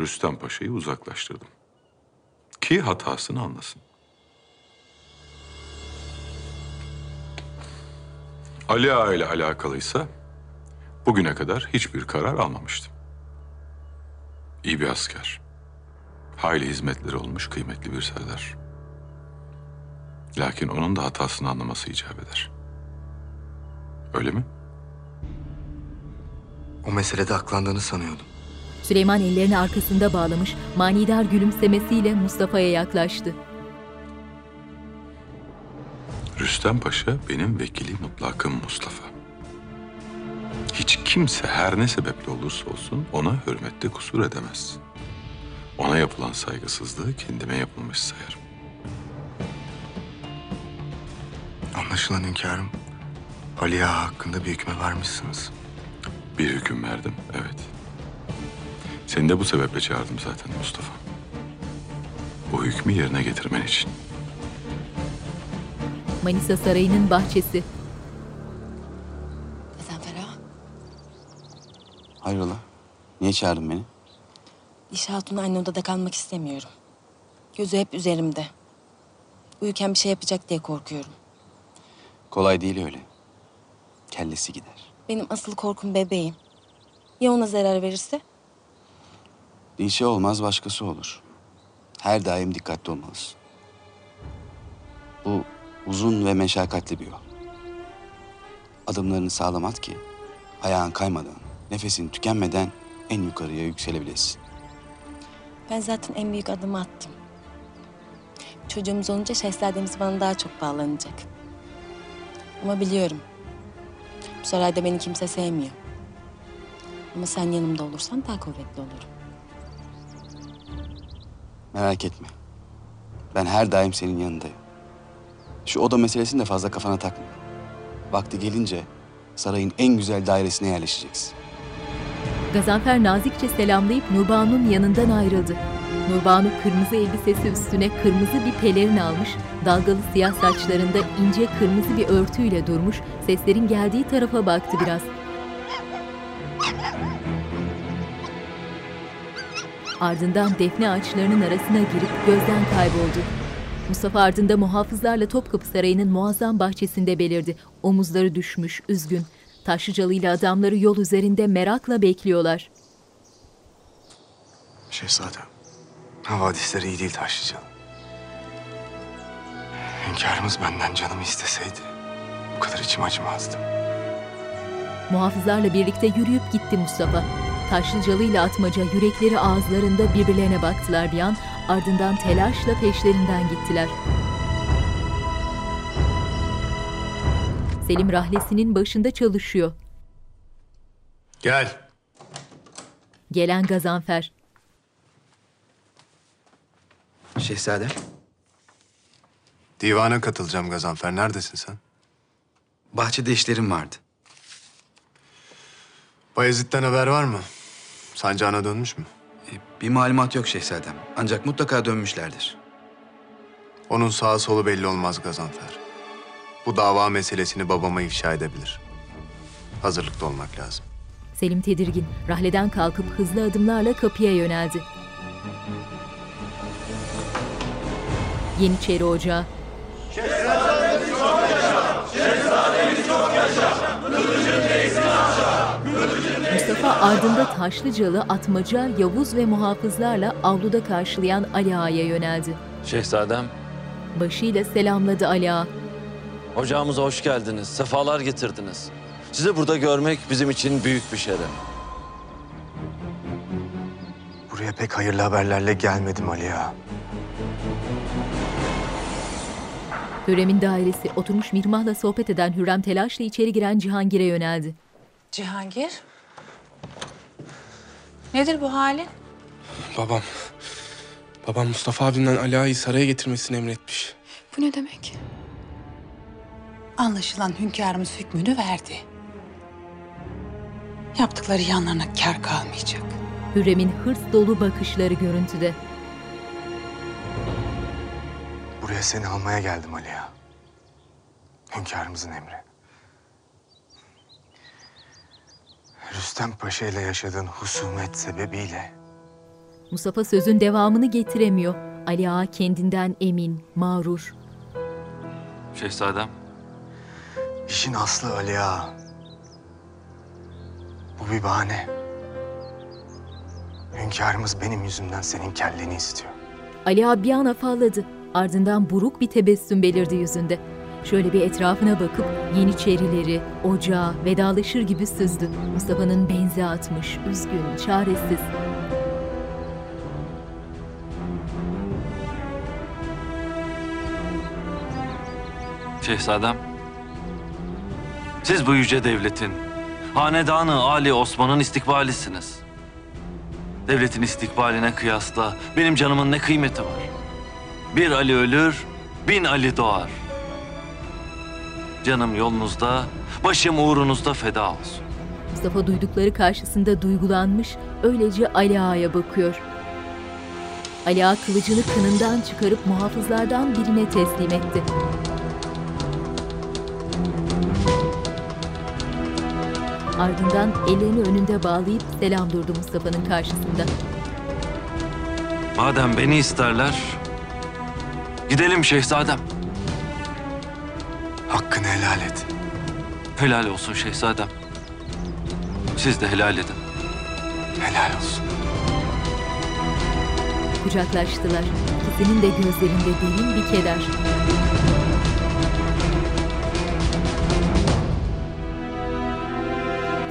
Rüstem Paşa'yı uzaklaştırdım. Ki hatasını anlasın. Ali Ağa ile alakalıysa bugüne kadar hiçbir karar almamıştım. İyi bir asker. Hayli hizmetleri olmuş kıymetli bir serdar. Lakin onun da hatasını anlaması icap eder. Öyle mi? O meselede aklandığını sanıyordum. Süleyman ellerini arkasında bağlamış, manidar gülümsemesiyle Mustafa'ya yaklaştı. Rüstem Paşa benim vekili mutlakım Mustafa. Hiç kimse her ne sebeple olursa olsun ona hürmette kusur edemez. Ona yapılan saygısızlığı kendime yapılmış sayarım. Anlaşılan hünkârım, Ali Ağa hakkında bir hükme varmışsınız. Bir hüküm verdim, evet. Seni de bu sebeple çağırdım zaten Mustafa. Bu hükmü yerine getirmen için. Manisa Sarayı'nın bahçesi. Gazanfer ağa, Hayrola? Niye çağırdın beni? Diş Hatun aynı odada kalmak istemiyorum. Gözü hep üzerimde. Uyurken bir şey yapacak diye korkuyorum. Kolay değil öyle. Kellesi gider. Benim asıl korkum bebeğim. Ya ona zarar verirse? Dişe olmaz başkası olur. Her daim dikkatli olmalısın. Bu uzun ve meşakkatli bir yol. Adımlarını sağlam at ki ayağın kaymadan, nefesin tükenmeden en yukarıya yükselebilesin. Ben zaten en büyük adımı attım. Çocuğumuz olunca şehzademiz bana daha çok bağlanacak. Ama biliyorum. Bu sarayda beni kimse sevmiyor. Ama sen yanımda olursan daha kuvvetli olurum. Merak etme. Ben her daim senin yanındayım. Şu oda meselesini de fazla kafana takma. Vakti gelince sarayın en güzel dairesine yerleşeceksin. Gazanfer nazikçe selamlayıp Nurbanu'nun yanından ayrıldı. Nurbanu kırmızı elbisesi üstüne kırmızı bir pelerin almış, dalgalı siyah saçlarında ince kırmızı bir örtüyle durmuş, seslerin geldiği tarafa baktı biraz. Ardından defne ağaçlarının arasına girip gözden kayboldu. Mustafa ardında muhafızlarla Topkapı Sarayı'nın muazzam bahçesinde belirdi. Omuzları düşmüş, üzgün. Taşlıcalı ile adamları yol üzerinde merakla bekliyorlar. Şehzadem, havadisleri iyi değil Taşlıcalı. Hünkârımız benden canımı isteseydi bu kadar içim acımazdı. Muhafızlarla birlikte yürüyüp gitti Mustafa. Taşlıcalı ile Atmaca yürekleri ağızlarında birbirlerine baktılar bir an, ardından telaşla peşlerinden gittiler. Selim rahlesinin başında çalışıyor. Gel. Gelen Gazanfer. Şehzadem. Divana katılacağım Gazanfer. Neredesin sen? Bahçede işlerim vardı. Bayezid'den haber var mı? Sancağına dönmüş mü? E, Bir malumat yok şehzadem. Ancak mutlaka dönmüşlerdir. Onun sağı solu belli olmaz Gazanfer. Bu dava meselesini babama ifşa edebilir. Hazırlıklı olmak lazım. Selim tedirgin, rahleden kalkıp hızlı adımlarla kapıya yöneldi. Yeniçeri Ocağı. Şehzademiz çok yaşa! Şehzademiz çok yaşa! Kılıcın neysin aşağı! Kılıcın Mustafa ardında Taşlıcalı, Atmaca, Yavuz ve muhafızlarla avluda karşılayan Ali Ağa'ya yöneldi. Şehzadem, Başıyla selamladı Ali Ağa. ocağımıza hoş geldiniz, sefalar getirdiniz. Sizi burada görmek bizim için büyük bir şeref. Buraya pek hayırlı haberlerle gelmedim Ali Ağa. Hürrem'in dairesi oturmuş Mirmah'la sohbet eden Hürrem telaşla içeri giren Cihangir'e yöneldi. Cihangir. Nedir bu halin? Babam. Babam Mustafa abimden Ali Ağa'yı saraya getirmesini emretmiş. Bu ne demek? Anlaşılan hünkârımız hükmünü verdi. Yaptıkları yanlarına kar kalmayacak. Hürrem'in hırs dolu bakışları görüntüde. Buraya seni almaya geldim Ali Ağa. Hünkârımızın emri. Rüstem Paşa ile yaşadığın husumet sebebiyle Mustafa sözün devamını getiremiyor. Ali Ağa kendinden emin, mağrur. Şehzadem, işin aslı Ali Ağa. Bu bir bahane. Hünkârımız benim yüzümden senin kelleni istiyor. Ali Ağa bir an afalladı. Ardından buruk bir tebessüm belirdi yüzünde. Şöyle bir etrafına bakıp Yeniçerileri, ocağı vedalaşır gibi süzdü. Mustafa'nın benzi atmış, üzgün, çaresiz. şehzadem. Siz bu yüce devletin, hanedanı Ali Osman'ın istikbalisiniz. Devletin istikbaline kıyasla benim canımın ne kıymeti var? Bir Ali ölür, bin Ali doğar. Canım yolunuzda, başım uğrunuzda feda olsun. Mustafa duydukları karşısında duygulanmış, öylece Ali Ağa'ya bakıyor. Ali Ağa kılıcını kınından çıkarıp muhafızlardan birine teslim etti. Ardından ellerini önünde bağlayıp selam durdu Mustafa'nın karşısında. Madem beni isterler, gidelim şehzadem. Hakkını helal et. Helal olsun şehzadem. Siz de helal edin. Helal olsun. Kucaklaştılar. İkisinin de gözlerinde derin bir keder.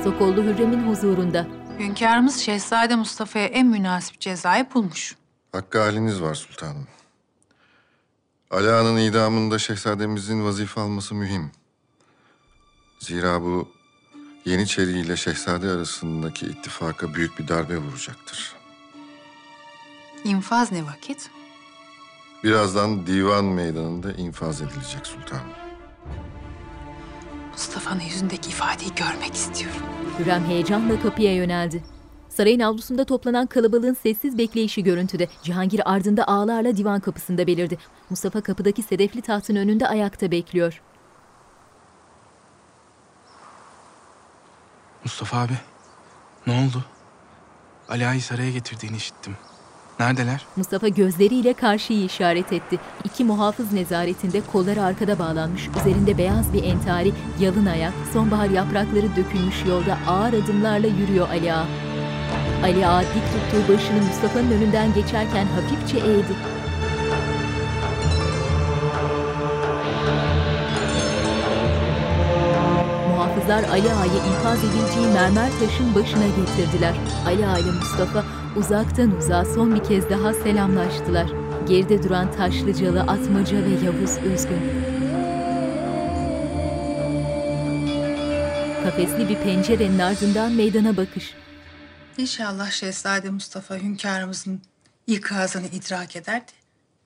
Sokollu Hürrem'in huzurunda. Hünkârımız Şehzade Mustafa'ya en münasip cezayı bulmuş. Hakkı haliniz var sultanım. Ali Ağa'nın idamında şehzademizin vazife alması mühim. Zira bu Yeniçeri ile şehzade arasındaki ittifaka büyük bir darbe vuracaktır. İnfaz ne vakit? Birazdan divan meydanında infaz edilecek sultanım. Mustafa'nın yüzündeki ifadeyi görmek istiyorum. Hürrem heyecanla kapıya yöneldi. Sarayın avlusunda toplanan kalabalığın sessiz bekleyişi görüntüde. Cihangir ardında ağlarla divan kapısında belirdi. Mustafa kapıdaki sedefli tahtın önünde ayakta bekliyor. Mustafa abi, ne oldu? Ali Ağa'yı saraya getirdiğini işittim. Neredeler? Mustafa gözleriyle karşıyı işaret etti. İki muhafız nezaretinde kolları arkada bağlanmış, üzerinde beyaz bir entari, yalın ayak, sonbahar yaprakları dökülmüş yolda ağır adımlarla yürüyor Ali Ağa. Ali Ağa dik tuttuğu başını Mustafa'nın önünden geçerken hafifçe eğdi. Yavuzlar Ali Ağa'yı infaz edileceği mermer taşın başına getirdiler. Ali Ağa ile Mustafa uzaktan uzağa son bir kez daha selamlaştılar. Geride duran Taşlıcalı, Atmaca ve Yavuz Üzgün. Kafesli bir pencerenin ardından meydana bakış. İnşallah Şehzade Mustafa hünkârımızın ikazını idrak eder de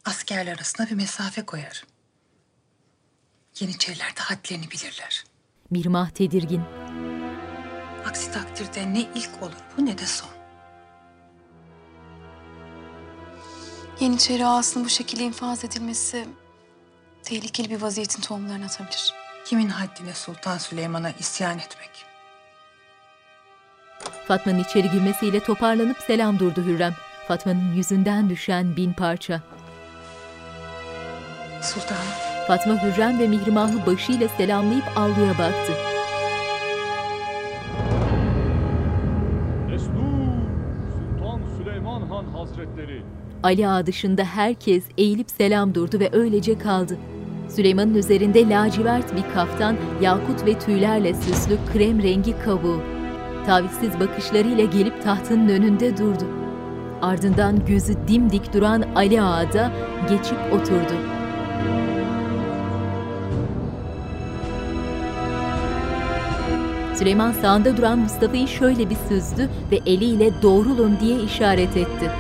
askerler arasında bir mesafe koyar. Yeniçeriler de hadlerini bilirler. Mirmah tedirgin. Aksi takdirde ne ilk olur bu ne de son. Yeniçeri ağasının bu şekilde infaz edilmesi tehlikeli bir vaziyetin tohumlarını atabilir. Kimin haddine Sultan Süleyman'a isyan etmek? Fatma'nın içeri girmesiyle toparlanıp selam durdu Hürrem. Fatma'nın yüzünden düşen bin parça. Sultanım. Fatma Hürrem ve Mihrimah'ı başıyla selamlayıp avluya baktı. Destur Sultan Süleyman Han Hazretleri. Ali Ağa dışında herkes eğilip selam durdu ve öylece kaldı. Süleyman'ın üzerinde lacivert bir kaftan, yakut ve tüylerle süslü krem rengi kavuğu. Tavizsiz bakışlarıyla gelip tahtının önünde durdu. Ardından gözü dimdik duran Ali Ağa da geçip oturdu. Süleyman sağında duran Mustafa'yı şöyle bir süzdü ve eliyle doğrulun diye işaret etti.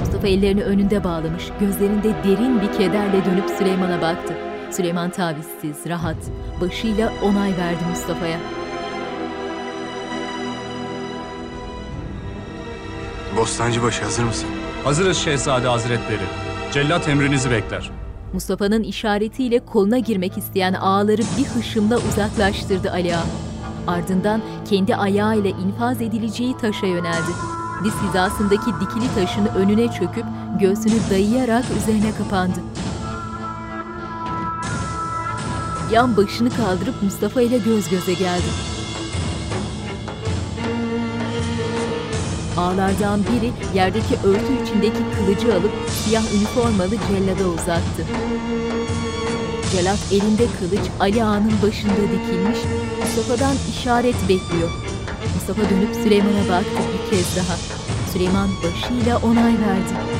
Mustafa ellerini önünde bağlamış, gözlerinde derin bir kederle dönüp Süleyman'a baktı. Süleyman tavizsiz, rahat, başıyla onay verdi Mustafa'ya. Bostancıbaşı hazır mısın? Hazırız Şehzade Hazretleri. Cellat emrinizi bekler. Mustafa'nın işaretiyle koluna girmek isteyen ağaları bir hışımla uzaklaştırdı Ali Ağa. Ardından kendi ayağıyla infaz edileceği taşa yöneldi. Diz hizasındaki dikili taşın önüne çöküp göğsünü dayayarak üzerine kapandı. Yan başını kaldırıp Mustafa ile göz göze geldi. Ağlardan biri yerdeki örtü içindeki kılıcı alıp siyah üniformalı cellada uzattı. Cellat elinde kılıç Ali Ağa'nın başında dikilmiş, Mustafa'dan işaret bekliyor. Mustafa dönüp Süleyman'a baktı bir kez daha. Süleyman başıyla onay verdi.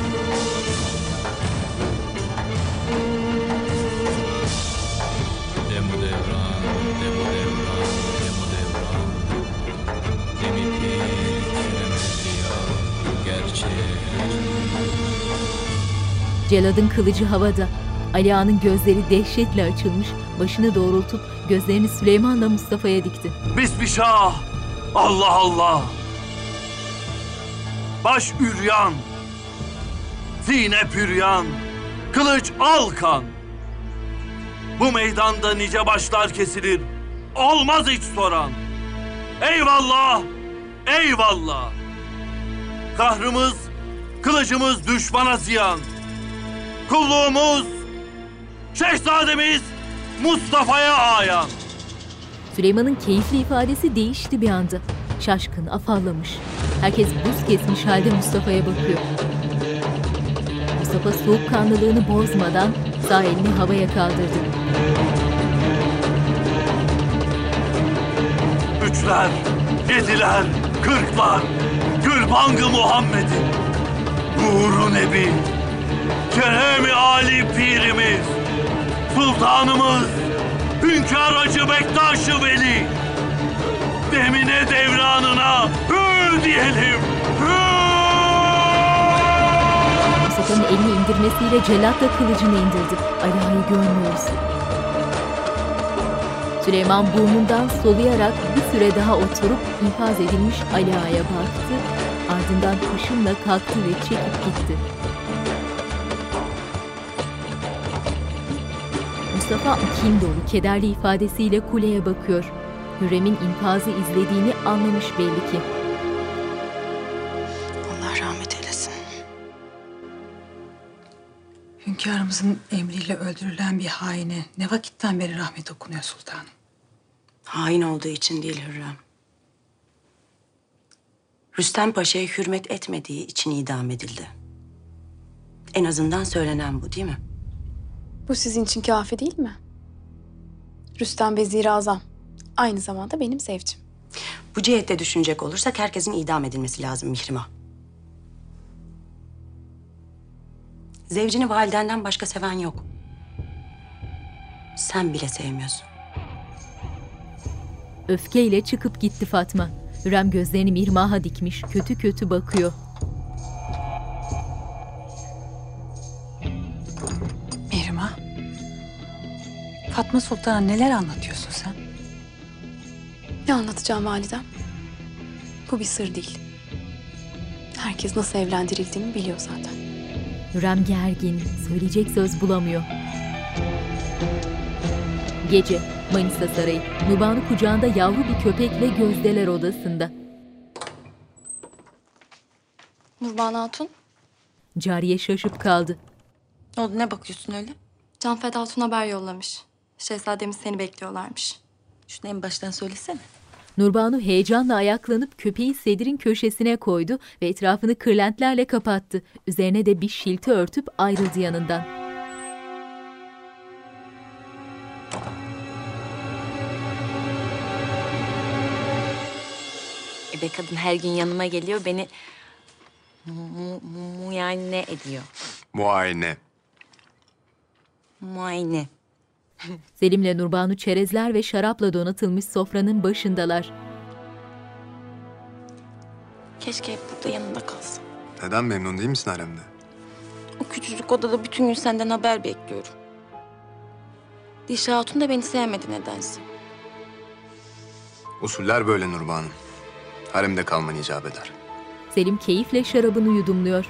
Celad'ın kılıcı havada. Ali Ağa'nın gözleri dehşetle açılmış, başını doğrultup gözlerini Süleyman'la Mustafa'ya dikti. Bismillah. Allah Allah. Baş üryan. Zine püryan. Kılıç alkan. Bu meydanda nice başlar kesilir. Olmaz hiç soran. Eyvallah. Eyvallah. Kahrımız, kılıcımız düşmana ziyan. Kulluğumuz, şehzademiz Mustafa'ya ayan. Süleyman'ın keyifli ifadesi değişti bir anda. Şaşkın, afallamış. Herkes buz kesmiş halde Mustafa'ya bakıyor. Mustafa soğukkanlılığını bozmadan sağ elini havaya kaldırdı. Üçler, yediler, kırklar, Gülbangı Muhammed'in, Nuru Nebi, Kerem-i Ali Pirimiz, Sultanımız, Hünkâr Hacı Bektaş-ı Veli, Demine devranına hür diyelim, Mustafa'nın elini indirmesiyle cellat da kılıcını indirdi. Ala'yı görmüyoruz. Süleyman burnundan soluyarak bir süre daha oturup infaz edilmiş Ali Ağa'ya baktı. Ardından hışımla kalktı ve çekip gitti. Mustafa kin dolu, kederli ifadesiyle kuleye bakıyor. Hürrem'in infazı izlediğini anlamış belli ki. Allah rahmet eylesin. Hünkârımızın emriyle öldürülen bir haine ne vakitten beri rahmet okunuyor sultanım. Hain olduğu için değil Hürrem. Rüstem Paşa'ya hürmet etmediği için idam edildi. En azından söylenen bu değil mi? Bu sizin için kafi değil mi? Rüstem Vezir Azam. Aynı zamanda benim zevcim. Bu cihette düşünecek olursak herkesin idam edilmesi lazım Mihrimah. Zevcini validenden başka seven yok. Sen bile sevmiyorsun. Öfkeyle çıkıp gitti Fatma. Hürrem gözlerini Mirmah'a dikmiş, kötü kötü bakıyor. Fatma Sultan'a neler anlatıyorsun sen? Ne anlatacağım validem? Bu bir sır değil. Herkes nasıl evlendirildiğini biliyor zaten. Hürrem gergin, söyleyecek söz bulamıyor. Gece, Manisa Sarayı. Nubanu kucağında yavru bir köpekle gözdeler odasında. Nurban Hatun. Cariye şaşıp kaldı. Ne oldu ne bakıyorsun öyle? Can Feda Hatun haber yollamış. Şehzademiz seni bekliyorlarmış. Şunu en baştan söylesene. Nurbanu heyecanla ayaklanıp köpeği sedirin köşesine koydu ve etrafını kırlentlerle kapattı. Üzerine de bir şilti örtüp ayrıldı yanından. Ebe kadın her gün yanıma geliyor beni mu- mu- muayene ediyor. Muayene. Muayene. Selim'le Nurbanu çerezler ve şarapla donatılmış sofranın başındalar. Keşke hep burada yanında kalsın. Neden memnun değil misin haremde? O küçücük odada bütün gün senden haber bekliyorum. Dişa Hatun da beni sevmedi nedense. Usuller böyle Nurbanım. Haremde kalman icap eder. Selim keyifle şarabını yudumluyor.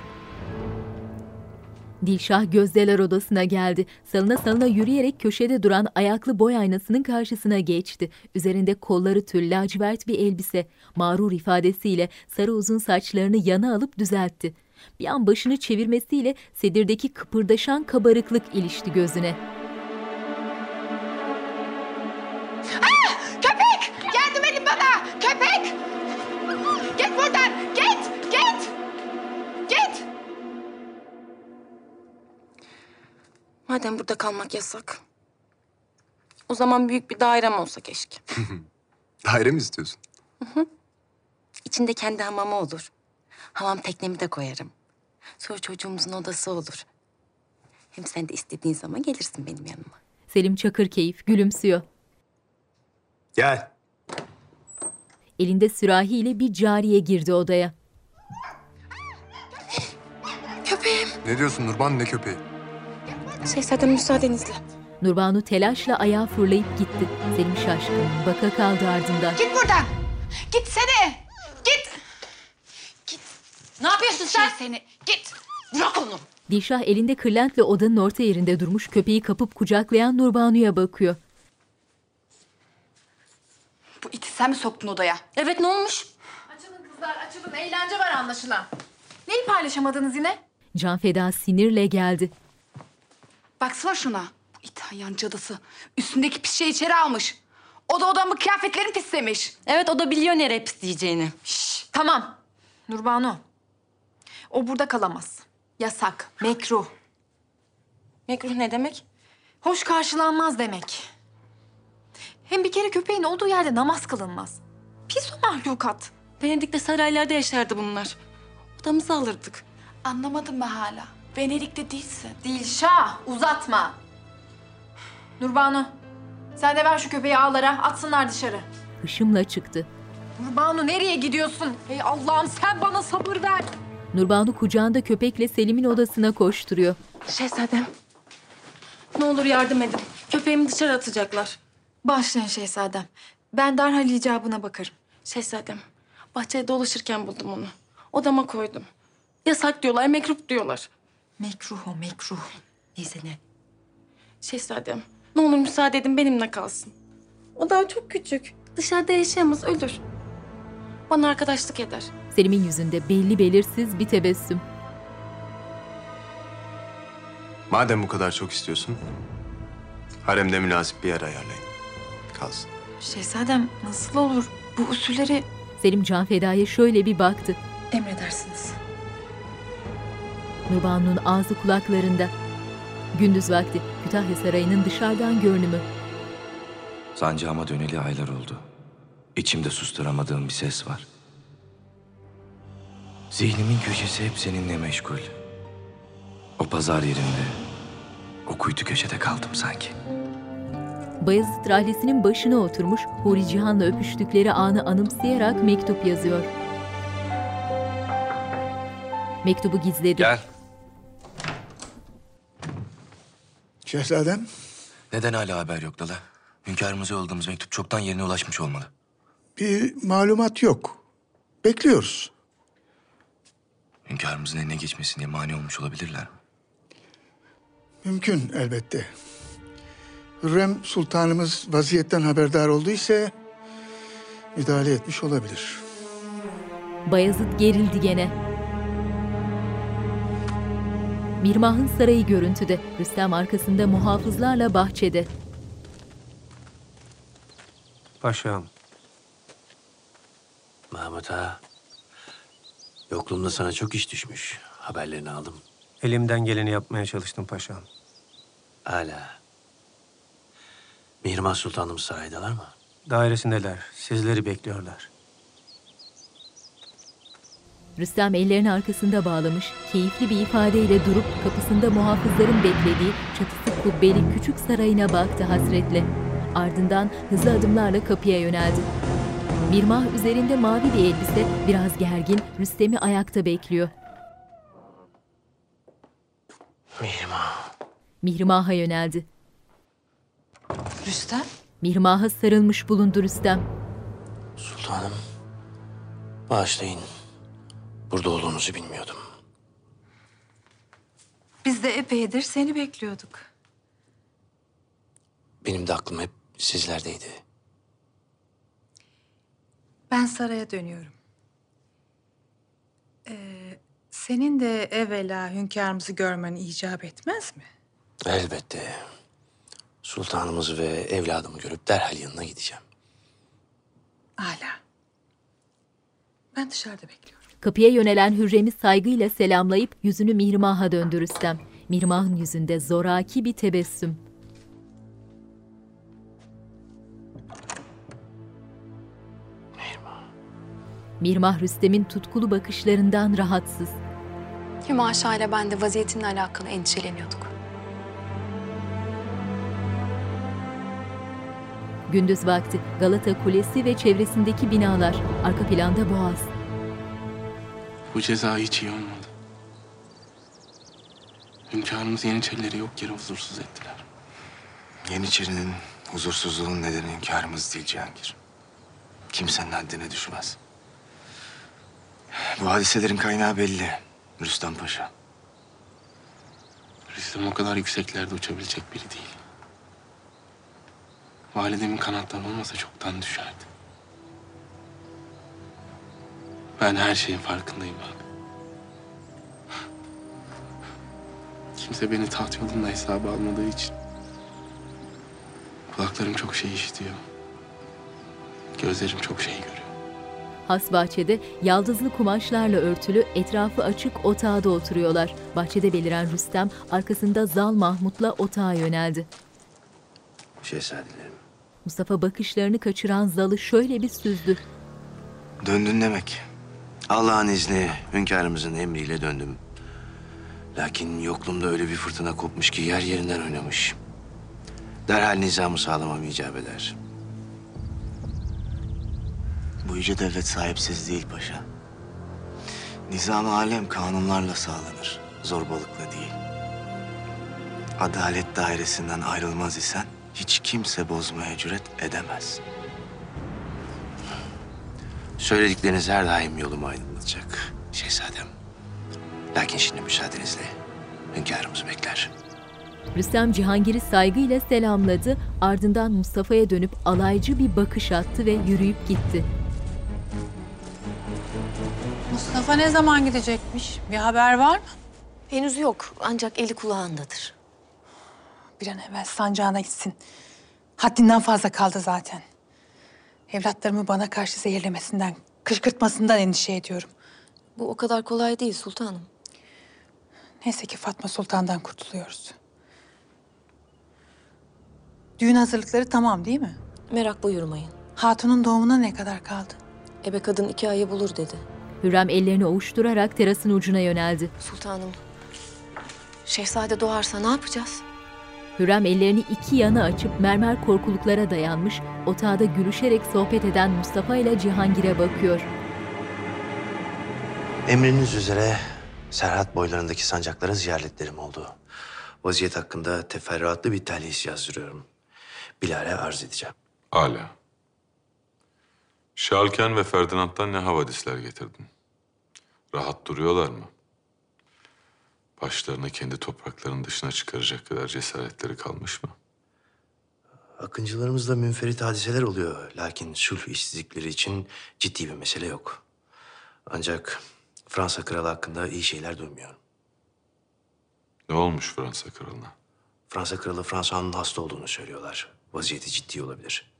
Dilşah gözdeler odasına geldi. Salına salına yürüyerek köşede duran ayaklı boy aynasının karşısına geçti. Üzerinde kolları tül lacivert bir elbise. Mağrur ifadesiyle sarı uzun saçlarını yana alıp düzeltti. Bir an başını çevirmesiyle sedirdeki kıpırdaşan kabarıklık ilişti gözüne. Madem burada kalmak yasak. O zaman büyük bir dairem olsa keşke. Daire mi istiyorsun? İçinde kendi hamamı olur. Hamam teknemi de koyarım. Sonra çocuğumuzun odası olur. Hem sen de istediğin zaman gelirsin benim yanıma. Selim Çakırkeyif gülümsüyor. Gel. Elinde sürahiyle bir cariye girdi odaya. Köpeğim. Ne diyorsun Nurban ne köpeği? Şehzadem müsaadenizle. Nurbanu telaşla ayağa fırlayıp gitti. Selim şaşkın, baka kaldı ardından. Git buradan! Gitsene! Git! Git! Ne yapıyorsun sen? seni. Git! Bırak onu! Dilşah elinde kırlentle odanın orta yerinde durmuş köpeği kapıp kucaklayan Nurbanu'ya bakıyor. Bu iti sen mi soktun odaya? Evet ne olmuş? Açılın kızlar açılın. Eğlence var anlaşılan. Neyi paylaşamadınız yine? Can Feda sinirle geldi. Baksana şuna. Bu İtalyan cadısı. Üstündeki pis şeyi içeri almış. O da odamı kıyafetlerini pislemiş. Evet o da biliyor nereye pisleyeceğini. Şşş, tamam. Nurbanu. O burada kalamaz. Yasak, mekruh. Mekruh ne demek? Hoş karşılanmaz demek. Hem bir kere köpeğin olduğu yerde namaz kılınmaz. Pis o mahlukat. Venedik'te saraylarda yaşardı bunlar. Odamızı alırdık. Anlamadın mı hala? Venedik'te değilsin. Dilşah, uzatma. Nurbanu, sen de ver şu köpeği ağlara, atsınlar dışarı. Hışımla çıktı. Nurbanu nereye gidiyorsun? Ey Allah'ım sen bana sabır ver. Nurbanu kucağında köpekle Selim'in odasına koşturuyor. Şehzadem. Ne olur yardım edin. Köpeğimi dışarı atacaklar. Başlayın şehzadem. Ben derhal icabına bakarım. Şehzadem. Bahçede dolaşırken buldum onu. Odama koydum. Yasak diyorlar, mekruh diyorlar. Mekruh o, mekruh. Neyse ne. Şehzadem, ne olur müsaade edin benimle kalsın. O daha çok küçük. Dışarıda yaşayamaz, ölür. Bana arkadaşlık eder. Selim'in yüzünde belli belirsiz bir tebessüm. Madem bu kadar çok istiyorsun, haremde münasip bir yer ayarlayın. Kalsın. Şehzadem nasıl olur? Bu usulleri... Selim Can Feda'ya şöyle bir baktı. Emredersiniz. Nurbanu'nun ağzı kulaklarında. Gündüz vakti Kütahya Sarayı'nın dışarıdan görünümü. Sancağıma döneli aylar oldu. İçimde susturamadığım bir ses var. Zihnimin köşesi hep seninle meşgul. O pazar yerinde, o kuytu köşede kaldım sanki. Bayezid rahlesinin başına oturmuş, Huri Cihan'la öpüştükleri anı anımsayarak mektup yazıyor. Mektubu gizledi. Gel. Şehzadem, Neden hala haber yok Lala? Hünkârımıza yolladığımız mektup çoktan yerine ulaşmış olmalı. bir malumat yok. Bekliyoruz. Hünkârımızın eline geçmesine mani olmuş olabilirler mi? Mümkün elbette. Hürrem Sultanımız vaziyetten haberdar olduysa müdahale etmiş olabilir. Bayezid gerildi gene. Mirmah'ın sarayı görüntüde, Rüstem arkasında muhafızlarla bahçede. Paşam. Mahmut ağa. Yokluğumda sana çok iş düşmüş. Haberlerini aldım. Elimden geleni yapmaya çalıştım paşam. Hala. Mihrimah Sultanım saraydalar mı? Dairesindeler. Sizleri bekliyorlar. Rüstem ellerini arkasında bağlamış, keyifli bir ifadeyle durup kapısında muhafızların beklediği çatısı kubbeli küçük sarayına baktı hasretle. Ardından hızlı adımlarla kapıya yöneldi. Mirmah üzerinde mavi bir elbise, biraz gergin, Rüstem'i ayakta bekliyor. Mihrimah. Mihrimah'a yöneldi. Rüstem? Mihrimah'a sarılmış bulundu Rüstem. Sultanım. Bağışlayın. Burada olduğunuzu bilmiyordum. Biz de epeydir seni bekliyorduk. Benim de aklım hep sizlerdeydi. Ben saraya dönüyorum. Ee, senin de evvela hünkârımızı görmen icap etmez mi? Elbette. Sultanımızı ve evladımı görüp derhal yanına gideceğim. Hala. Ben dışarıda bekliyorum. Kapıya yönelen Hürrem'i saygıyla selamlayıp yüzünü Mihrimah'a döndü Rüstem. Mihrimah'ın yüzünde zoraki bir tebessüm. Mirmah Rüstem'in tutkulu bakışlarından rahatsız. Hümaşa ile ben de vaziyetinle alakalı endişeleniyorduk. Gündüz vakti Galata Kulesi ve çevresindeki binalar, arka planda Boğaz. Bu ceza hiç iyi olmadı. Hünkârımız Yeniçerileri yok yere huzursuz ettiler. Yeniçerinin huzursuzluğunun nedeni hünkârımız değil Cihangir. Kimsenin haddine düşmez. Bu hadiselerin kaynağı belli. Rüstem Paşa. Rüstem o kadar yükseklerde uçabilecek biri değil. Validemin kanatları olmasa çoktan düşerdi. Ben her şeyin farkındayım abi. Kimse beni taht yolunda hesaba almadığı için. Kulaklarım çok şey işitiyor. Gözlerim çok şey görüyor. Has bahçede yaldızlı kumaşlarla örtülü, etrafı açık otağda oturuyorlar. Bahçede beliren Rüstem arkasında Zal Mahmut'la otağa yöneldi. Şehzadelerim. Mustafa bakışlarını kaçıran Zal'ı şöyle bir süzdü. Döndün demek. Allah'ın izni, hünkârımızın emriyle döndüm. Lakin yokluğumda öyle bir fırtına kopmuş ki yer yerinden oynamış. Derhal nizamı sağlamam icap eder. Bu yüce devlet sahipsiz değil paşa. Nizam-ı alem kanunlarla sağlanır, zorbalıkla değil. Adalet dairesinden ayrılmaz isen hiç kimse bozmaya cüret edemez. Söyledikleriniz her daim yolumu aydınlatacak şehzadem. Lakin şimdi müsaadenizle hünkârımız bekler. Rüstem Cihangir'i saygıyla selamladı, ardından Mustafa'ya dönüp alaycı bir bakış attı ve yürüyüp gitti. Mustafa ne zaman gidecekmiş? Bir haber var mı? Henüz yok ancak eli kulağındadır. Bir an evvel sancağına gitsin. Haddinden fazla kaldı zaten. Evlatlarımı bana karşı zehirlemesinden, kışkırtmasından endişe ediyorum. Bu o kadar kolay değil sultanım. Neyse ki Fatma Sultan'dan kurtuluyoruz. Düğün hazırlıkları tamam değil mi? Merak buyurmayın. Hatunun doğumuna ne kadar kaldı? Ebe kadın iki ayı bulur dedi. Hürrem ellerini ovuşturarak terasın ucuna yöneldi. Sultanım, şehzade doğarsa ne yapacağız? Hürrem ellerini iki yana açıp mermer korkuluklara dayanmış, otağda gülüşerek sohbet eden Mustafa ile Cihangir'e bakıyor. Emriniz üzere Serhat boylarındaki sancaklara ziyaretlerim oldu. Vaziyet hakkında teferruatlı bir telhis yazdırıyorum. Bilal'e arz edeceğim. Hala. Şalken ve Ferdinand'dan ne havadisler getirdin? Rahat duruyorlar mı? Başlarını kendi topraklarının dışına çıkaracak kadar cesaretleri kalmış mı? Akıncılarımızda münferit hadiseler oluyor. Lakin sulh işsizlikleri için ciddi bir mesele yok. Ancak Fransa kralı hakkında iyi şeyler duymuyorum. Ne olmuş Fransa kralına? Fransa kralı Fransa'nın hasta olduğunu söylüyorlar. Vaziyeti ciddi olabilir.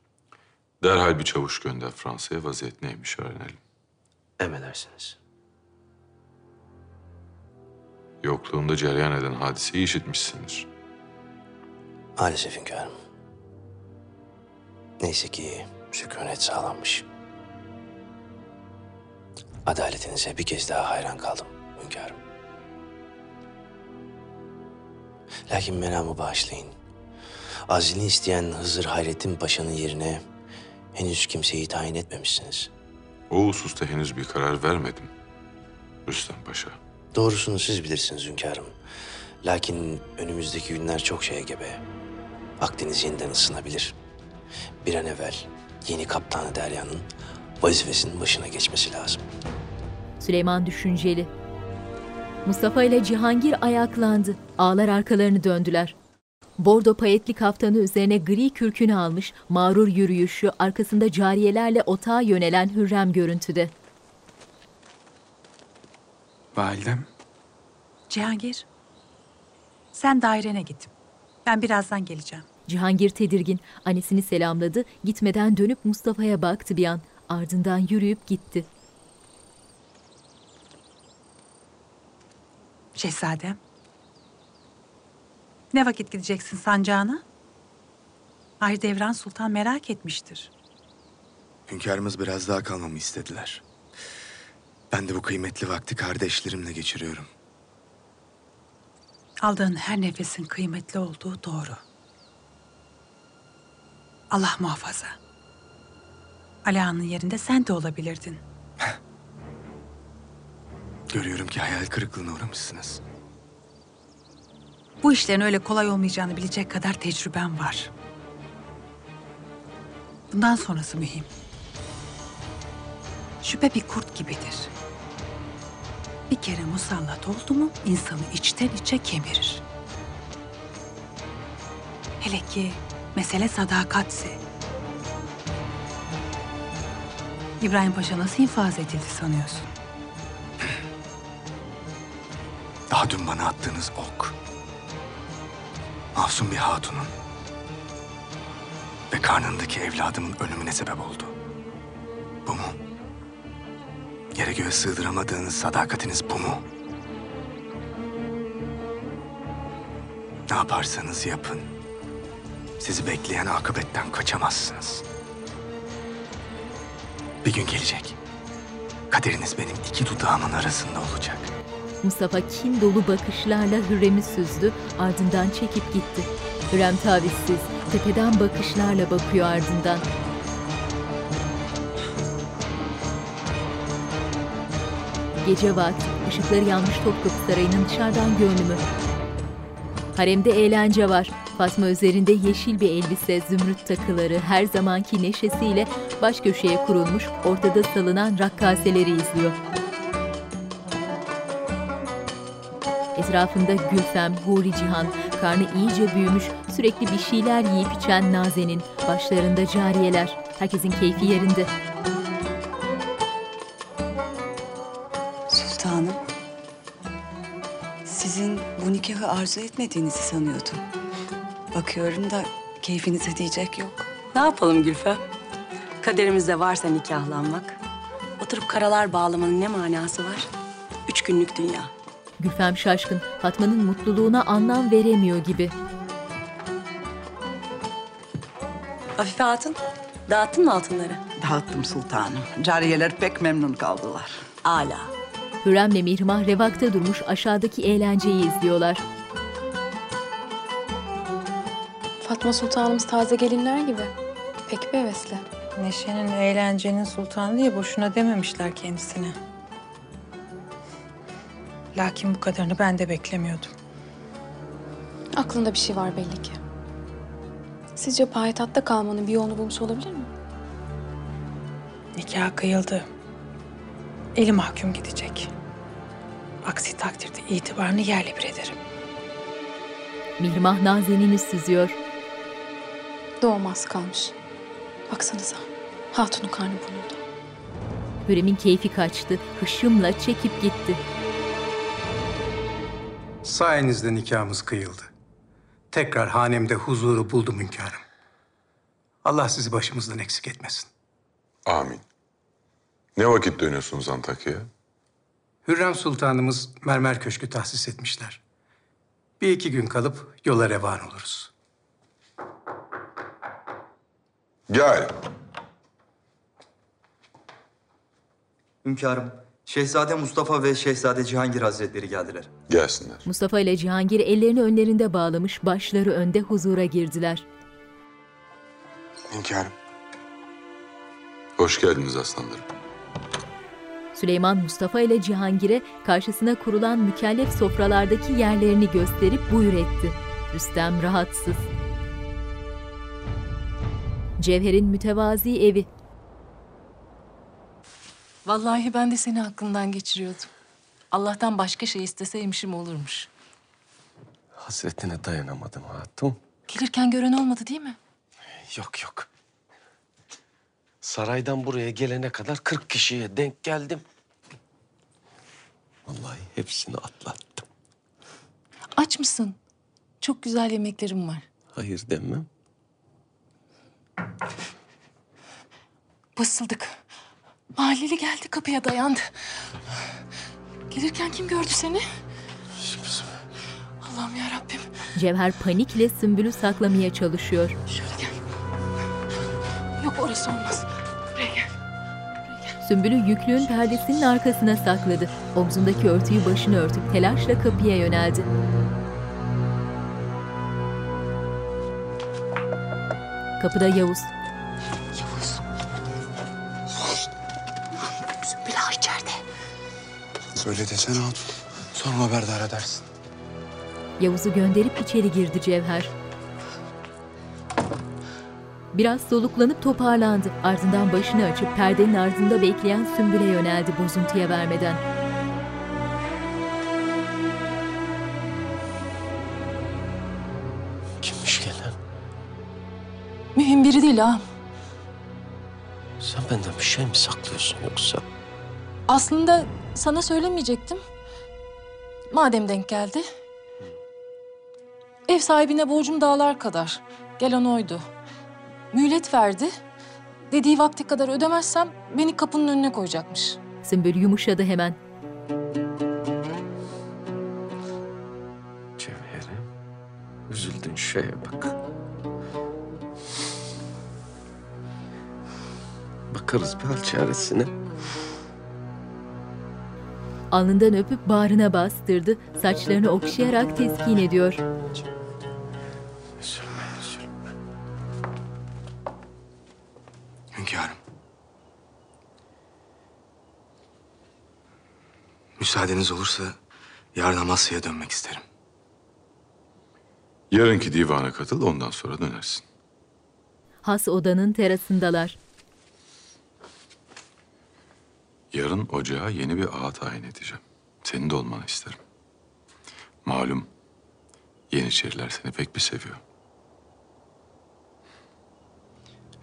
Derhal bir çavuş gönder Fransa'ya vaziyet neymiş öğrenelim. Emredersiniz. Yokluğunda cereyan eden hadiseyi işitmişsindir. Maalesef hünkârım. Neyse ki sükunet sağlanmış. Adaletinize bir kez daha hayran kaldım hünkârım. Lakin menamı bağışlayın. Azlini isteyen Hızır Hayrettin Paşa'nın yerine henüz kimseyi tayin etmemişsiniz. O hususta henüz bir karar vermedim. Rüstem Paşa. Doğrusunu siz bilirsiniz hünkârım. Lakin önümüzdeki günler çok şeye gebe. Akdeniz yeniden ısınabilir. Bir an evvel yeni kaptanı Derya'nın vazifesinin başına geçmesi lazım. Süleyman düşünceli. Mustafa ile Cihangir ayaklandı. Ağlar arkalarını döndüler. Bordo payetli kaftanı üzerine gri kürkünü almış, mağrur yürüyüşü, arkasında cariyelerle otağa yönelen Hürrem görüntüde. Validem. Cihangir, sen dairene git. Ben birazdan geleceğim. Cihangir tedirgin, annesini selamladı, gitmeden dönüp Mustafa'ya baktı bir an. Ardından yürüyüp gitti. Şehzadem. Ne vakit gideceksin sancağına? Aydevran Sultan merak etmiştir. Hünkârımız biraz daha kalmamı istediler. Ben de bu kıymetli vakti kardeşlerimle geçiriyorum. Aldığın her nefesin kıymetli olduğu doğru. Allah muhafaza. Ala'nın yerinde sen de olabilirdin. Görüyorum ki hayal kırıklığına uğramışsınız. Bu işlerin öyle kolay olmayacağını bilecek kadar tecrüben var. Bundan sonrası mühim. Şüphe bir kurt gibidir. Bir kere musallat oldu mu insanı içten içe kemirir. Hele ki mesele sadakatse. İbrahim Paşa nasıl infaz edildi sanıyorsun? Daha dün bana attığınız ok. Masum bir hatunun ve karnındaki evladımın ölümüne sebep oldu. Bu mu? Yere göğe sığdıramadığınız sadakatiniz bu mu? Ne yaparsanız yapın. Sizi bekleyen akıbetten kaçamazsınız. Bir gün gelecek. Kaderiniz benim iki dudağımın arasında olacak. Mustafa kin dolu bakışlarla Hürrem'i süzdü, ardından çekip gitti. Hürrem tavizsiz, tepeden bakışlarla bakıyor ardından. Gece vakti, ışıkları yanmış Topkapı Sarayı'nın dışarıdan görünümü. Haremde eğlence var. Fatma üzerinde yeşil bir elbise, zümrüt takıları, her zamanki neşesiyle baş köşeye kurulmuş, ortada salınan rakkaseleri izliyor. Etrafında Gülfem, Huri Cihan, karnı iyice büyümüş, sürekli bir şeyler yiyip içen Nazen'in, başlarında cariyeler, herkesin keyfi yerinde. Arzu etmediğinizi sanıyordum. Bakıyorum da keyfinize diyecek yok. Ne yapalım Gülfem? Kaderimizde varsa nikahlanmak. Oturup karalar bağlamanın ne manası var? Üç günlük dünya. Gülfem şaşkın, Fatma'nın mutluluğuna anlam veremiyor gibi. Afife Hatun, dağıttın mı altınları? Dağıttım sultanım. Cariyeler pek memnun kaldılar. Ala. Hürrem'le Mihrimah revakta durmuş aşağıdaki eğlenceyi izliyorlar. Fatma Sultanımız taze gelinler gibi. Pek bir hevesli. Neşenin, eğlencenin sultanı diye boşuna dememişler kendisine. Lakin bu kadarını ben de beklemiyordum. Aklında bir şey var belli ki. Sizce payitahtta kalmanın bir yolunu bulmuş olabilir mi? Nikah kıyıldı. Eli mahkum gidecek. Aksi takdirde itibarını yerle bir ederim. Mihrimah nazenini süzüyor. Doğmaz kalmış. Baksanıza. Hatunun karnı burnunda. Hürrem'in keyfi kaçtı. Hışımla çekip gitti. Sayenizde nikahımız kıyıldı. Tekrar hanemde huzuru buldum hünkârım. Allah sizi başımızdan eksik etmesin. Amin. Ne vakit dönüyorsunuz Antakya'ya? Hürrem Sultanımız mermer köşkü tahsis etmişler. Bir iki gün kalıp yola revan oluruz. Gel. Hünkârım, Şehzade Mustafa ve Şehzade Cihangir Hazretleri geldiler. Gelsinler. Mustafa ile Cihangir ellerini önlerinde bağlamış, başları önde huzura girdiler. Hünkârım. Hoş geldiniz aslanlarım. Süleyman Mustafa ile Cihangir'e karşısına kurulan mükellef sofralardaki yerlerini gösterip buyur etti. Rüstem rahatsız. Cevher'in mütevazi evi. Vallahi ben de seni aklımdan geçiriyordum. Allah'tan başka şey isteseymişim olurmuş. Hasretine dayanamadım hatun. Gelirken gören olmadı değil mi? Yok yok. Saraydan buraya gelene kadar 40 kişiye denk geldim. Vallahi hepsini atlattım. Aç mısın? Çok güzel yemeklerim var. Hayır demem. Basıldık. Mahalleli geldi kapıya dayandı. Gelirken kim gördü seni? Allah'ım ya Rabbim. Cevher panikle Sümbül'ü saklamaya çalışıyor. Yok orası olmaz. Buraya gel. Sümbül'ü yüklüğün perdesinin arkasına sakladı. Omzundaki örtüyü başına örtüp telaşla kapıya yöneldi. Kapıda Yavuz. Yavuz. Sümbül Ağa içeride. Söyle desene hatun. Sonra haberdar edersin. Yavuz'u gönderip içeri girdi Cevher. Biraz soluklanıp toparlandı. Ardından başını açıp perdenin ardında bekleyen Sümbül'e yöneldi bozuntuya vermeden. Değil ağam. Sen benden bir şey mi saklıyorsun yoksa? Aslında sana söylemeyecektim. Madem denk geldi. Ev sahibine borcum dağlar kadar. Gelen oydu. Mühlet verdi. Dediği vakti kadar ödemezsem beni kapının önüne koyacakmış. Sümbül yumuşadı hemen. Cevherim, üzüldün şeye bak. Bakarız bir hal çaresine. Alnından öpüp bağrına bastırdı. Saçlarını okşayarak teskin ediyor. Üzülme, üzülme. Hünkârım. Müsaadeniz olursa yarın Amasya'ya dönmek isterim. Yarınki divana katıl ondan sonra dönersin. Has odanın terasındalar. Yarın ocağa yeni bir ağa tayin edeceğim. Senin de olmanı isterim. Malum Yeniçeriler seni pek bir seviyor.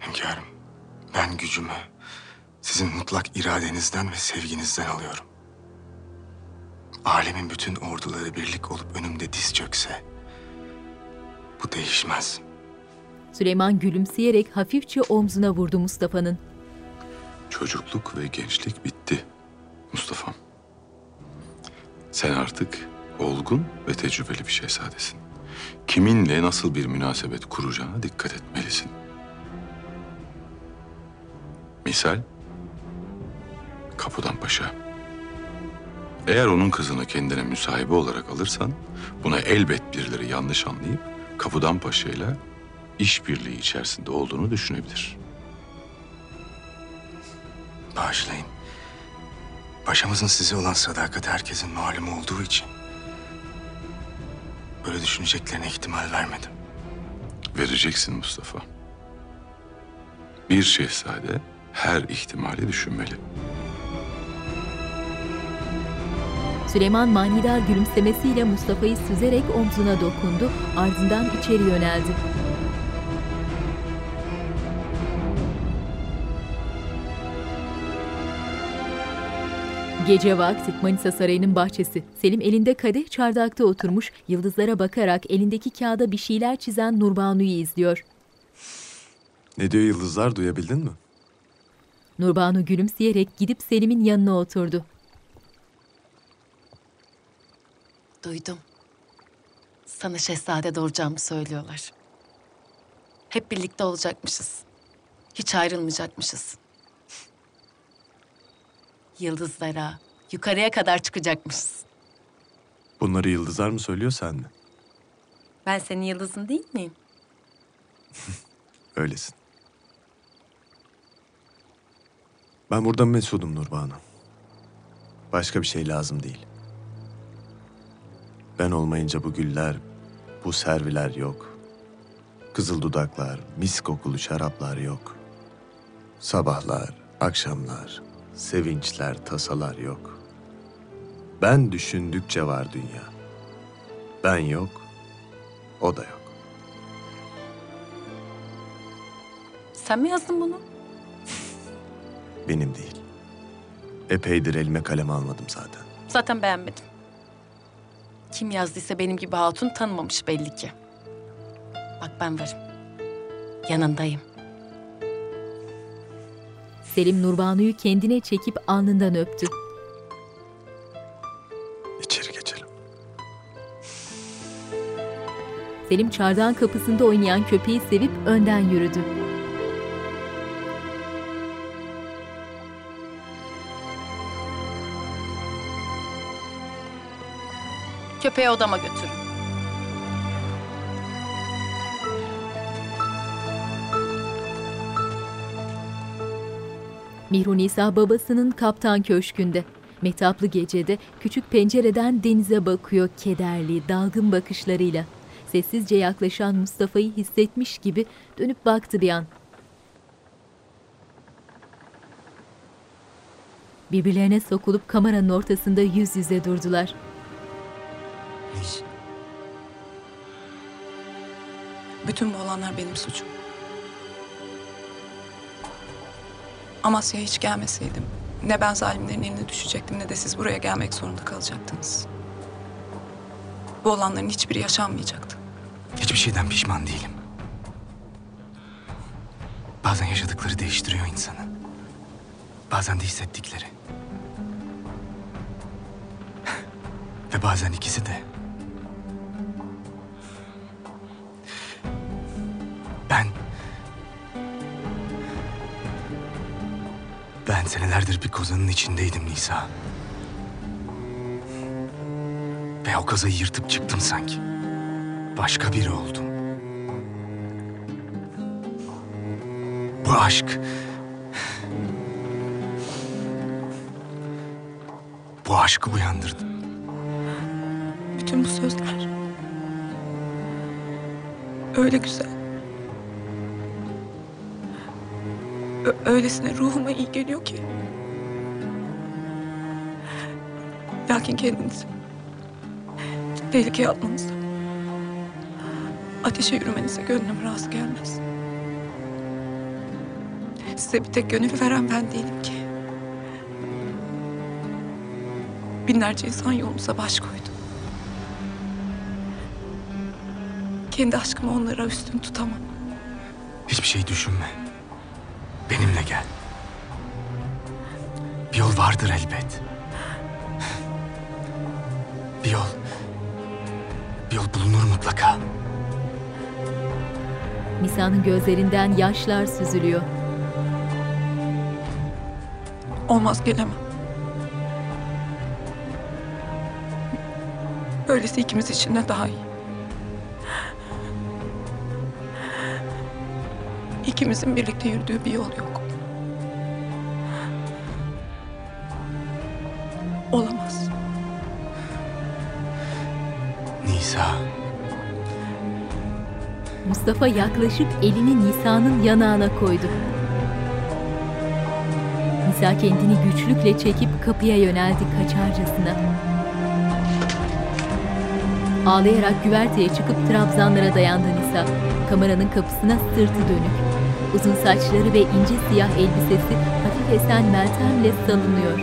Hünkârım, ben gücümü sizin mutlak iradenizden ve sevginizden alıyorum. Alemin bütün orduları birlik olup önümde diz çökse bu değişmez. Süleyman gülümseyerek hafifçe omzuna vurdu Mustafa'nın. Çocukluk ve gençlik bitti Mustafa'm. Sen artık olgun ve tecrübeli bir şehzadesin. Kiminle nasıl bir münasebet kuracağına dikkat etmelisin. Misal? Kapıdan Paşa. Eğer onun kızını kendine müsahibi olarak alırsan, buna elbet birileri yanlış anlayıp Kapıdan Paşa ile işbirliği içerisinde olduğunu düşünebilir. Bağışlayın. Paşamızın size olan sadakati herkesin malum olduğu için... ...böyle düşüneceklerine ihtimal vermedim. Vereceksin Mustafa. Bir şehzade her ihtimali düşünmeli. Süleyman manidar gülümsemesiyle Mustafa'yı süzerek omzuna dokundu, ardından içeri yöneldi. Gece vakti Manisa Sarayı'nın bahçesi. Selim elinde kadeh çardakta oturmuş, yıldızlara bakarak elindeki kağıda bir şeyler çizen Nurbanu'yu izliyor. Ne diyor yıldızlar duyabildin mi? Nurbanu gülümseyerek gidip Selim'in yanına oturdu. Duydum. Sana şehzade doğuracağımı söylüyorlar. Hep birlikte olacakmışız. Hiç ayrılmayacakmışız. Yıldızlara, yukarıya kadar çıkacakmışız. Bunları yıldızlar mı söylüyor sen mi? Ben senin yıldızın değil miyim? Öylesin. Ben burada mesudum Nurbanu. Başka bir şey lazım değil. Ben olmayınca bu güller, bu serviler yok. Kızıl dudaklar, mis kokulu şaraplar yok. Sabahlar, akşamlar, sevinçler, tasalar yok. Ben düşündükçe var dünya. Ben yok, o da yok. Sen mi yazdın bunu? Benim değil. Epeydir elime kalem almadım zaten. Zaten beğenmedim. Kim yazdıysa benim gibi hatun tanımamış belli ki. Bak ben varım. Yanındayım. Selim Nurbanu'yu kendine çekip alnından öptü. İçeri geçelim. Selim çardağın kapısında oynayan köpeği sevip önden yürüdü. Köpeği odama götürün. Mihru Nisa babasının kaptan köşkünde. Mehtaplı gecede küçük pencereden denize bakıyor kederli, dalgın bakışlarıyla. Sessizce yaklaşan Mustafa'yı hissetmiş gibi dönüp baktı bir an. Birbirlerine sokulup kameranın ortasında yüz yüze durdular. Bütün bu olanlar benim suçum. Amasya'ya hiç gelmeseydim ne ben zalimlerin eline düşecektim ne de siz buraya gelmek zorunda kalacaktınız. Bu olanların hiçbiri yaşanmayacaktı. Hiçbir şeyden pişman değilim. Bazen yaşadıkları değiştiriyor insanı. Bazen de hissettikleri. Ve bazen ikisi de. Ben senelerdir bir kozanın içindeydim Nisa. Ve o kazayı yırtıp çıktım sanki. Başka biri oldum. Bu aşk... Bu aşkı uyandırdı. Bütün bu sözler öyle güzel. Öylesine ruhuma iyi geliyor ki. Lakin kendinizi tehlikeye atmanıza, ateşe yürümenize gönlüm razı gelmez. Size bir tek gönül veren ben değilim ki. Binlerce insan yolunuza baş koydu. Kendi aşkımı onlara üstün tutamam. Hiçbir şey düşünme. Benimle gel. Bir yol vardır elbet. Bir yol. Bir yol bulunur mutlaka. Nisa'nın gözlerinden yaşlar süzülüyor. Olmaz gelemem. Böylesi ikimiz için de daha iyi. İkimizin birlikte yürüdüğü bir yol yok. Olamaz. Nisa. Mustafa yaklaşıp elini Nisa'nın yanağına koydu. Nisa kendini güçlükle çekip kapıya yöneldi kaçarcasına. Ağlayarak güverteye çıkıp trabzanlara dayandı Nisa. Kameranın kapısına sırtı dönük. Uzun saçları ve ince siyah elbisesi hafif esen Meltem'le salınıyor.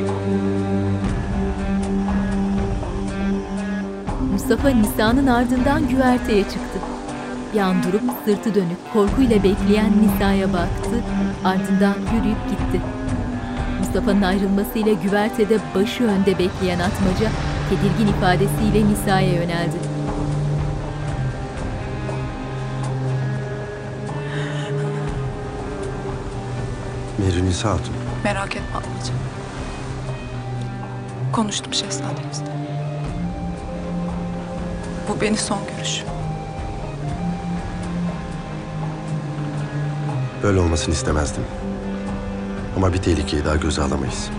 Mustafa Nisa'nın ardından güverteye çıktı. Yan durup sırtı dönük korkuyla bekleyen Nisa'ya baktı, ardından yürüyüp gitti. Mustafa'nın ayrılmasıyla güvertede başı önde bekleyen atmaca tedirgin ifadesiyle Nisa'ya yöneldi. Nisa Hatun. Merak etme ablacığım. Konuştum şehzademizle. Bu beni son görüşüm. Böyle olmasını istemezdim. Ama bir tehlikeyi daha göze alamayız.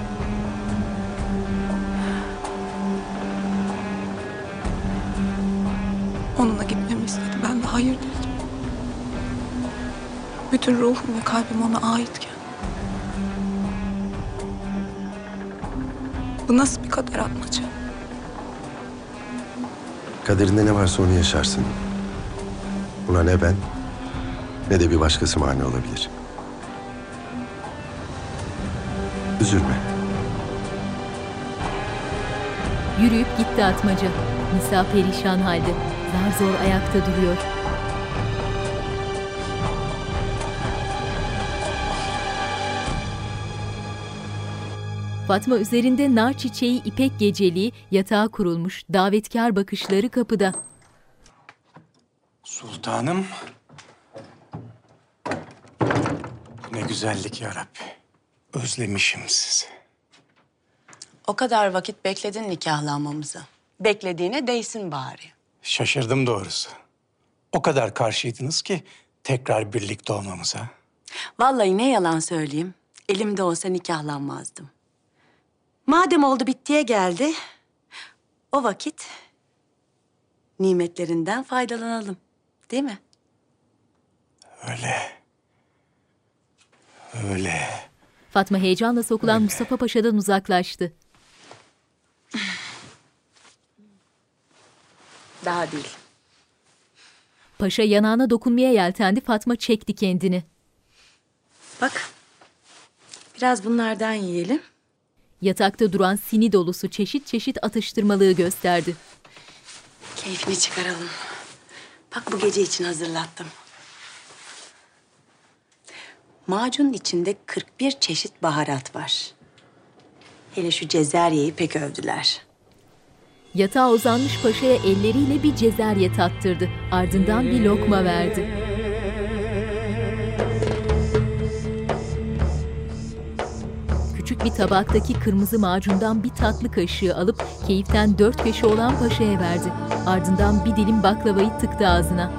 Onunla gitmemi istedi. Ben de hayır dedim. Bütün ruhum ve kalbim ona aitken. Bu nasıl bir kader atmaca? Kaderinde ne varsa onu yaşarsın. Buna ne ben ne de bir başkası mani olabilir. Üzülme. Yürüyüp gitti atmaca. Nisa perişan halde. Zar zor ayakta duruyor. Fatma üzerinde nar çiçeği ipek geceliği yatağa kurulmuş davetkar bakışları kapıda. Sultanım. Ne güzellik ya Rabbi. Özlemişim sizi. O kadar vakit bekledin nikahlanmamızı. Beklediğine değsin bari. Şaşırdım doğrusu. O kadar karşıydınız ki tekrar birlikte olmamıza. Vallahi ne yalan söyleyeyim. Elimde olsa nikahlanmazdım. Madem oldu bittiye geldi. O vakit nimetlerinden faydalanalım. Değil mi? Öyle. Öyle. Fatma heyecanla sokulan Mustafa Paşa'dan uzaklaştı. Daha değil. Paşa yanağına dokunmaya yeltendi. Fatma çekti kendini. Bak. Biraz bunlardan yiyelim. Yatakta duran sini dolusu çeşit çeşit atıştırmalığı gösterdi. Keyfini çıkaralım. Bak bu gece için hazırlattım. Macunun içinde 41 çeşit baharat var. Hele şu cezeryeyi pek övdüler. Yatağa uzanmış paşaya elleriyle bir cezerye tattırdı. Ardından bir lokma verdi. Bir tabaktaki kırmızı macundan bir tatlı kaşığı alıp keyiften dört köşe olan paşaya verdi. Ardından bir dilim baklavayı tıktı ağzına.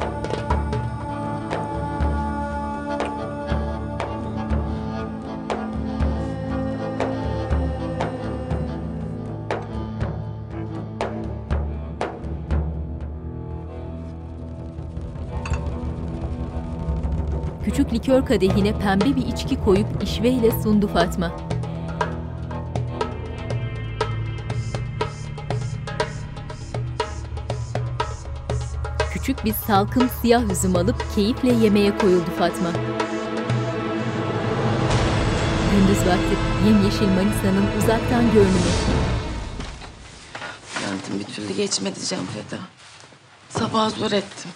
Küçük likör kadehine pembe bir içki koyup işveyle sundu Fatma. Küçük bir salkım siyah üzüm alıp keyifle yemeğe koyuldu Fatma. Gündüz vakti yemyeşil Manisa'nın uzaktan görünümü. Yardım bir türlü geçmedi Can Feda. Sabah zor ettim.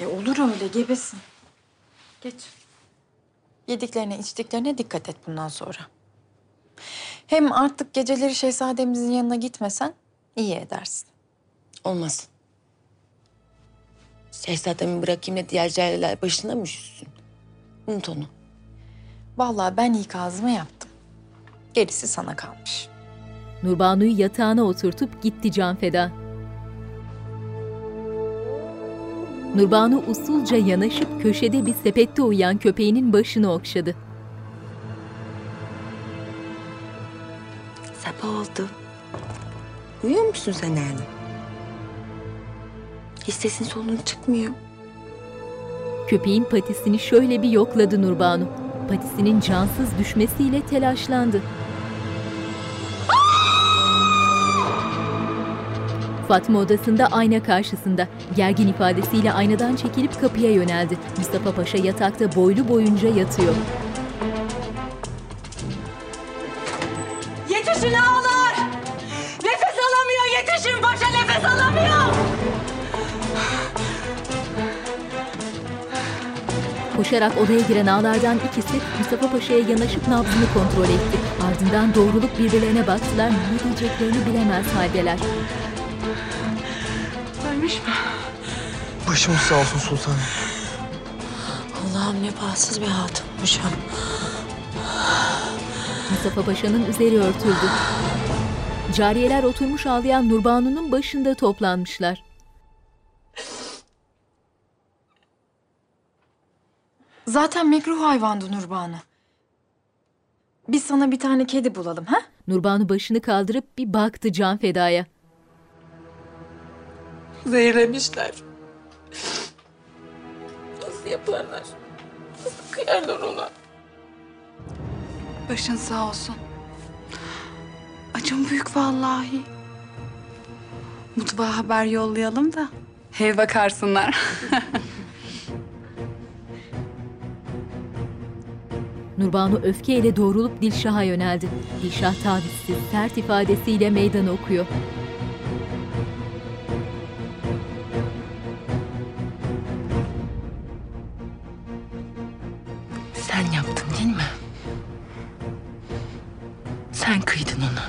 E olur öyle gebesin. Geç. Yediklerine içtiklerine dikkat et bundan sonra. Hem artık geceleri şehzademizin yanına gitmesen iyi edersin. Olmaz. Şehzademi bırakayım da diğer cariyeler başına mı üşüsün? Unut onu. Vallahi ben ikazımı yaptım. Gerisi sana kalmış. Nurbanu'yu yatağına oturtup gitti Canfeda. Nurbanu usulca yanaşıp köşede bir sepette uyuyan köpeğinin başını okşadı. Sabah oldu. Uyuyor musun sen yani? Hiç sesin solun çıkmıyor. Köpeğin patisini şöyle bir yokladı Nurbanu. Patisinin cansız düşmesiyle telaşlandı. Fatma odasında ayna karşısında. Gergin ifadesiyle aynadan çekilip kapıya yöneldi. Mustafa Paşa yatakta boylu boyunca yatıyor. Koşarak odaya giren ağlardan ikisi Mustafa Paşa'ya yanaşıp nabzını kontrol etti. Ardından doğrulup birbirlerine baktılar. Ne diyeceklerini bilemez haldeler. Ölmüş mü? Başımız sağ olsun sultanım. Allah'ım ne bahtsız bir hatunmuşum. Mustafa Paşa'nın üzeri örtüldü. Cariyeler oturmuş ağlayan Nurbanu'nun başında toplanmışlar. Zaten mekruh hayvandı Nurbanu. Biz sana bir tane kedi bulalım ha? Nurbanu başını kaldırıp bir baktı Can Feda'ya. Zehirlemişler. Nasıl yaparlar? Nasıl kıyarlar ona? Başın sağ olsun. Acım büyük vallahi. Mutfağa haber yollayalım da. Hev bakarsınlar. Nurbanu öfkeyle doğrulup Dilşah'a yöneldi. Dilşah tavizsiz, sert ifadesiyle meydan okuyor. Sen yaptın değil mi? Sen kıydın ona.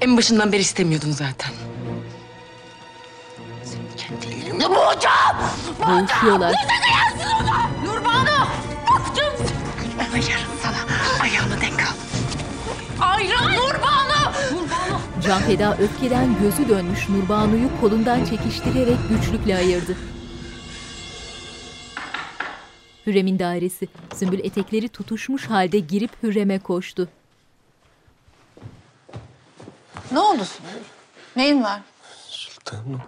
En başından beri istemiyordun zaten. Seni kendi elimle boğacağım. Boğuşuyorlar. Nurbanu! Ayarım sana. Ayağını denk al. Ayran! Nurbanu! Nurbanu! Can Feda öfkeden gözü dönmüş Nurbanu'yu kolundan çekiştirerek güçlükle ayırdı. Hürrem'in dairesi. Sümbül etekleri tutuşmuş halde girip Hürrem'e koştu. Ne oldu Sümbül? Neyin var? Sultanım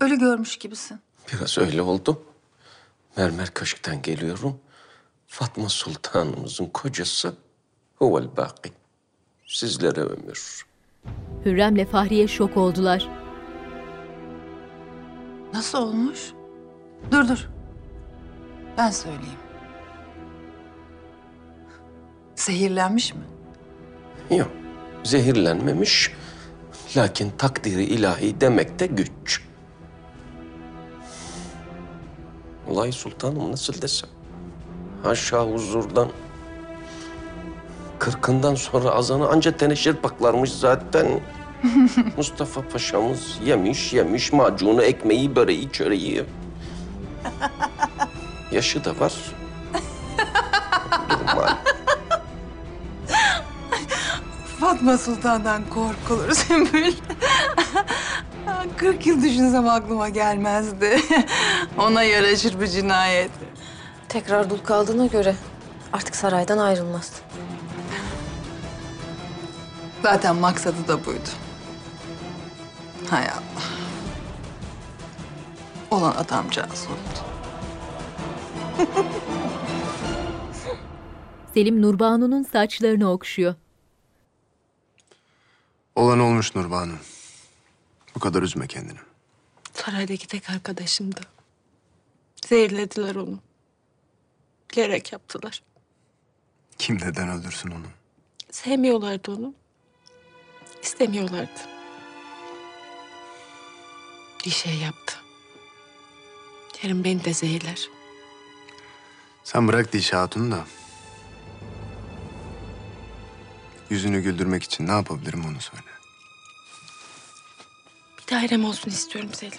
Ölü görmüş gibisin. biraz öyle oldu. Mermer Köşk'ten geliyorum. Fatma Sultanımızın kocası huvel baki. Sizlere ömür. Hürrem'le Fahriye şok oldular. Nasıl olmuş? Dur dur. Ben söyleyeyim. Zehirlenmiş mi? Yok, zehirlenmemiş. Lakin takdiri ilahi demekte güç. Olay sultanım nasıl desem. Haşa huzurdan. Kırkından sonra azanı anca teneşir paklarmış zaten. Mustafa Paşa'mız yemiş yemiş macunu, ekmeği, böreği, çöreği. Yaşı da var. Fatma Sultan'dan korkulur Sümbül. 40 yıl düşünsem aklıma gelmezdi. Ona yaraşır bu cinayet. Tekrar dul kaldığına göre artık saraydan ayrılmaz. Zaten maksadı da buydu. Hay Allah. Olan adamcağız oldu. Selim Nurbanu'nun saçlarını okşuyor. Olan olmuş Nurbanu. Bu kadar üzme kendini. Saraydaki tek arkadaşımdı. Zehirlediler onu. Bilerek yaptılar. Kim neden öldürsün onu? Sevmiyorlardı onu. İstemiyorlardı. Bir şey yaptı. Yarın beni de zehirler. Sen bırak Dişi Hatun'u da. Yüzünü güldürmek için ne yapabilirim onu söyle. Bir dairem olsun istiyorum Selim.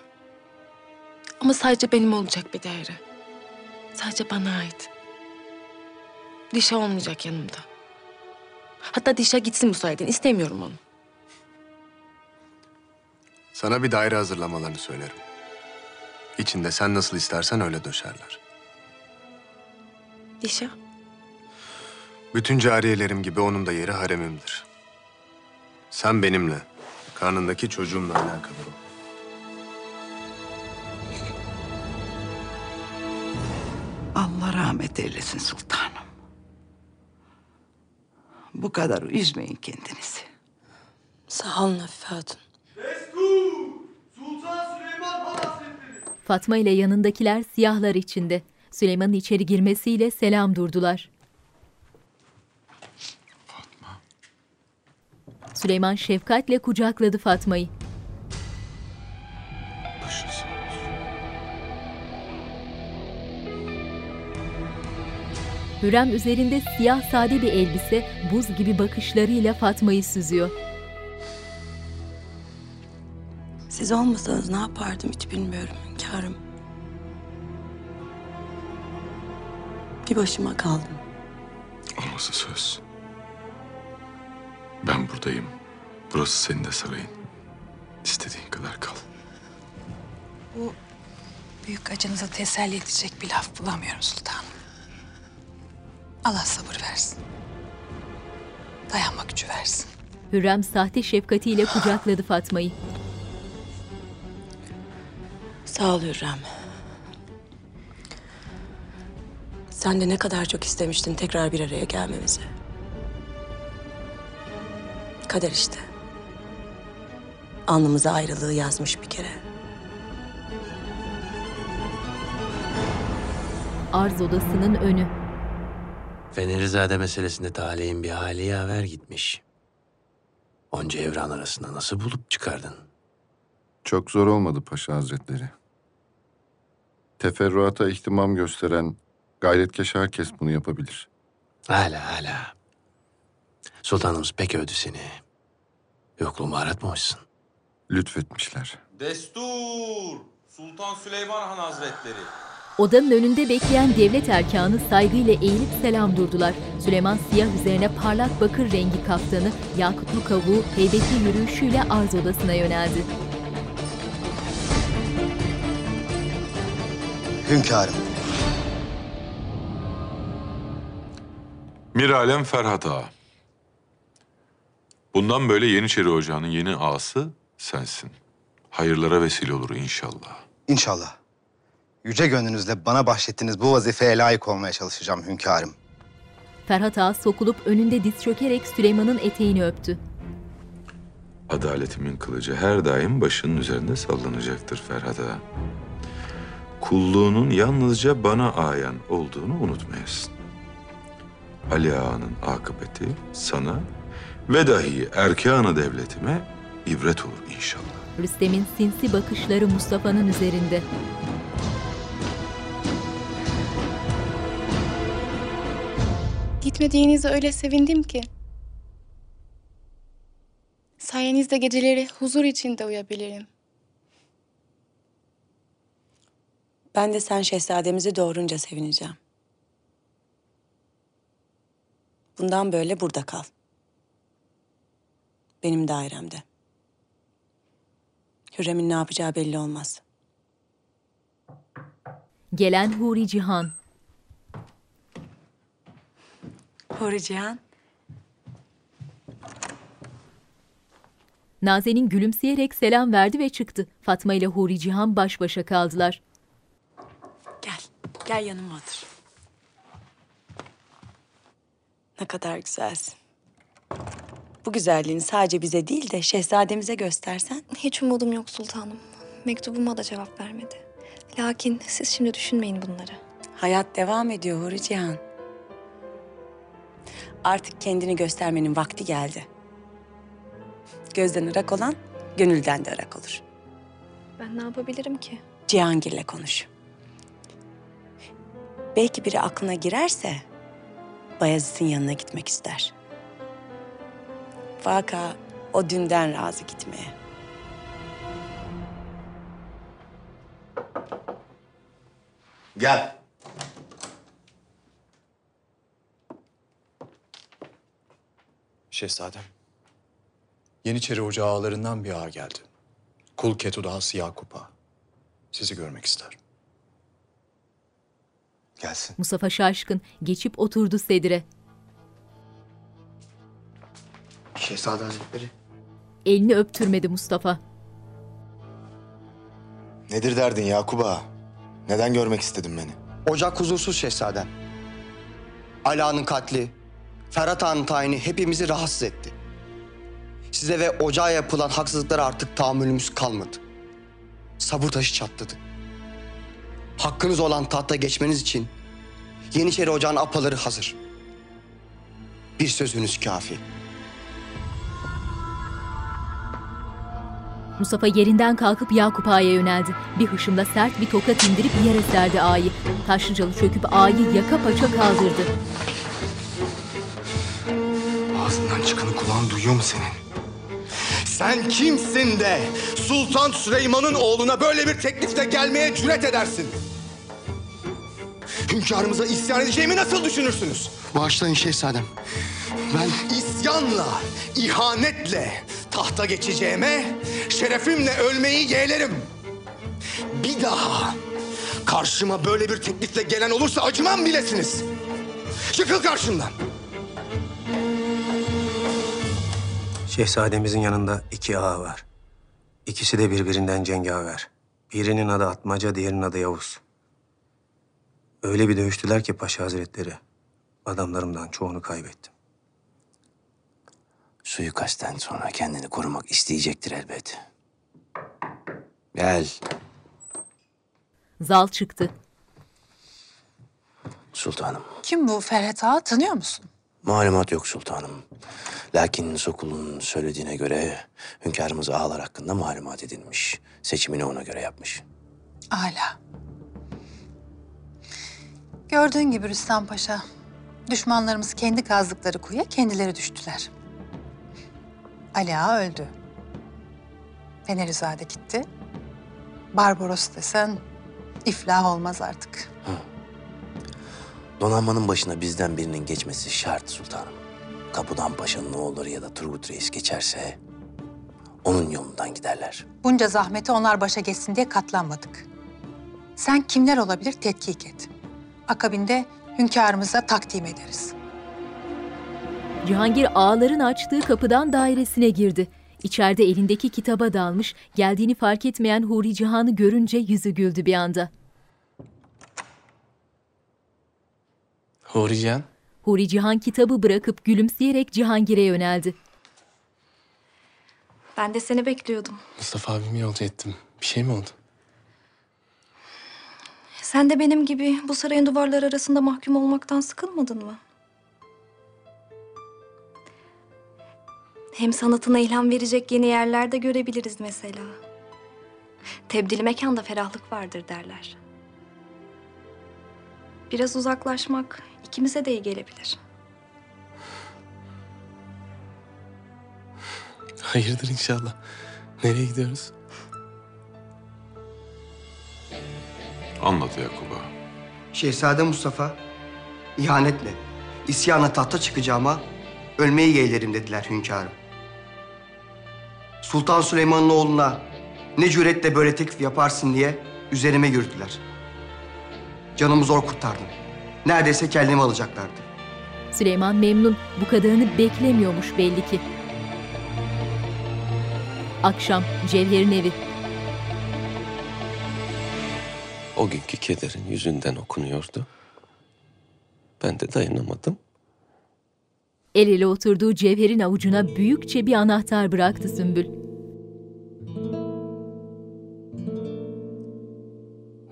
Ama sadece benim olacak bir daire. Sadece bana ait. Dişe olmayacak yanımda. Hatta dişe gitsin müsaadin. İstemiyorum onu. Sana bir daire hazırlamalarını söylerim. İçinde sen nasıl istersen öyle döşerler. Dişe. Bütün cariyelerim gibi onun da yeri haremimdir. Sen benimle, karnındaki çocuğumla alakalı ol. Allah rahmet eylesin sultanım. Bu kadar üzmeyin kendinizi. Sağ olun Afife Hatun. Fatma ile yanındakiler siyahlar içinde. Süleyman'ın içeri girmesiyle selam durdular. Süleyman şefkatle kucakladı Fatma'yı. Hürrem üzerinde siyah sade bir elbise buz gibi bakışlarıyla Fatma'yı süzüyor. Siz olmasanız ne yapardım hiç bilmiyorum hünkârım. Bir başıma kaldım. Olması söz. Ben buradayım. Burası senin de sarayın. İstediğin kadar kal. Bu büyük acınıza teselli edecek bir laf bulamıyorum sultanım. Allah sabır versin. Dayanma gücü versin. Hürrem sahte şefkatiyle kucakladı Fatma'yı. Sağ ol Hürrem. Sen de ne kadar çok istemiştin tekrar bir araya gelmemizi. Kader işte. Alnımıza ayrılığı yazmış bir kere. Arz odasının önü. Fenerizade meselesinde talihin bir hali yaver gitmiş. Onca evran arasında nasıl bulup çıkardın? Çok zor olmadı Paşa Hazretleri. Teferruata ihtimam gösteren gayretkeş herkes bunu yapabilir. Hala hala. Sultanımız pek övdü seni. Yokluğumu aratmamışsın. Lütfetmişler. Destur! Sultan Süleyman Han Hazretleri. Odanın önünde bekleyen devlet erkanı saygıyla eğilip selam durdular. Süleyman siyah üzerine parlak bakır rengi kaftanı, yakutlu kavuğu, heybetli yürüyüşüyle arz odasına yöneldi. Hünkârım. Miralem Ferhat Ağa. Bundan böyle Yeniçeri Ocağı'nın yeni ağası sensin. Hayırlara vesile olur inşallah. İnşallah. Yüce gönlünüzle bana bahşettiğiniz bu vazifeye layık olmaya çalışacağım hünkârım. Ferhat Ağa sokulup önünde diz çökerek Süleyman'ın eteğini öptü. Adaletimin kılıcı her daim başının üzerinde sallanacaktır Ferhat Ağa. Kulluğunun yalnızca bana ayan olduğunu unutmayasın. Ali Ağa'nın akıbeti sana ve dahi erkanı devletime ibret olur inşallah. Rüstem'in sinsi bakışları Mustafa'nın üzerinde. Gitmediğinize öyle sevindim ki. Sayenizde geceleri huzur içinde uyuyabilirim. Ben de sen şehzademizi doğurunca sevineceğim. Bundan böyle burada kal. Benim dairemde. Hürrem'in ne yapacağı belli olmaz. Gelen Huri Cihan. Cihan. Nazenin gülümseyerek selam verdi ve çıktı. Fatma ile Huri Cihan baş başa kaldılar. Gel, gel yanıma otur. Ne kadar güzelsin. Bu güzelliğini sadece bize değil de şehzademize göstersen. Hiç umudum yok sultanım. Mektubuma da cevap vermedi. Lakin siz şimdi düşünmeyin bunları. Hayat devam ediyor Huri Cihan. Artık kendini göstermenin vakti geldi. Gözden ırak olan gönülden de ırak olur. Ben ne yapabilirim ki? Cihangir'le konuş. Belki biri aklına girerse Bayezid'in yanına gitmek ister. Vaka o dünden razı gitmeye. Gel. Şehzadem. Yeniçeri Ocağı ağalarından bir ağa geldi. Kul Ketu dağısı Yakup Ağa. Sizi görmek ister. Gelsin. Mustafa şaşkın geçip oturdu sedire. Şehzade Hazretleri. Elini öptürmedi Mustafa. Nedir derdin Yakup Ağa? Neden görmek istedin beni? Ocak huzursuz şehzadem. Ala'nın katli, Ferhat Ağa'nın tayini hepimizi rahatsız etti. Size ve ocağa yapılan haksızlıklara artık tahammülümüz kalmadı. Sabır taşı çatladı. Hakkınız olan tahta geçmeniz için Yeniçeri Ocağı'nın apaları hazır. Bir sözünüz kafi. Mustafa yerinden kalkıp Yakup Ağa'ya yöneldi. Bir hışımda sert bir tokat indirip yere serdi ağayı. Taşlıcalı çöküp ağayı yaka paça kaldırdı. Kulağın duyuyor mu senin? Sen kimsin de Sultan Süleyman'ın oğluna böyle bir teklifle gelmeye cüret edersin? Hünkârımıza isyan edeceğimi nasıl düşünürsünüz? Bağışlayın şehzadem. Ben isyanla, ihanetle tahta geçeceğime şerefimle ölmeyi yeğlerim. Bir daha karşıma böyle bir teklifle gelen olursa acımam bilesiniz. Çıkıl karşımdan. Şehzademizin yanında iki ağa var. İkisi de birbirinden cengaver. Birinin adı Atmaca, diğerinin adı Yavuz. Öyle bir dövüştüler ki Paşa Hazretleri. Adamlarımdan çoğunu kaybettim. Suikastten sonra kendini korumak isteyecektir elbet. Gel Zal çıktı. sultanım. Kim bu Ferhat Ağa tanıyor musun? Malumat yok sultanım. Lakin Sokul'un söylediğine göre hünkârımız ağalar hakkında malumat edinmiş. Seçimini ona göre yapmış. Âlâ. Gördüğün gibi Rüstem Paşa, düşmanlarımız kendi kazdıkları kuyuya kendileri düştüler. Ali Ağa öldü. Fenerizade gitti. Barbaros desen iflah olmaz artık. Donanmanın başına bizden birinin geçmesi şart sultanım. Kapıdan Paşa'nın oğulları ya da Turgut Reis geçerse onun yolundan giderler. Bunca zahmeti onlar başa geçsin diye katlanmadık. Sen kimler olabilir tetkik et. Akabinde hünkârımıza takdim ederiz. Cihangir ağaların açtığı kapıdan dairesine girdi. İçeride elindeki kitaba dalmış, geldiğini fark etmeyen Huri Cihan'ı görünce yüzü güldü bir anda. Huri Cihan, Huri Cihan kitabı bırakıp gülümseyerek Cihangir'e yöneldi. Ben de seni bekliyordum. Mustafa abimi yolcu ettim. Bir şey mi oldu? Sen de benim gibi bu sarayın duvarları arasında mahkum olmaktan sıkılmadın mı? Hem sanatına ilham verecek yeni yerler de görebiliriz mesela. Tebdili mekanda ferahlık vardır derler. Biraz uzaklaşmak ikimize de iyi gelebilir. Hayırdır inşallah. Nereye gidiyoruz? Anlat Yakup'a. Şehzade Mustafa, ihanetle, isyana tahta çıkacağıma ölmeyi yeğlerim dediler hünkârım. Sultan Süleyman'ın oğluna ne cüretle böyle teklif yaparsın diye üzerime yürüdüler. Canımı zor kurtardım. Neredeyse kellemi alacaklardı. Süleyman memnun, bu kadarını beklemiyormuş belli ki. Akşam, Cevher'in evi. O günkü kederin yüzünden okunuyordu. Ben de dayanamadım. El ele oturduğu Cevher'in avucuna büyükçe bir anahtar bıraktı Sümbül.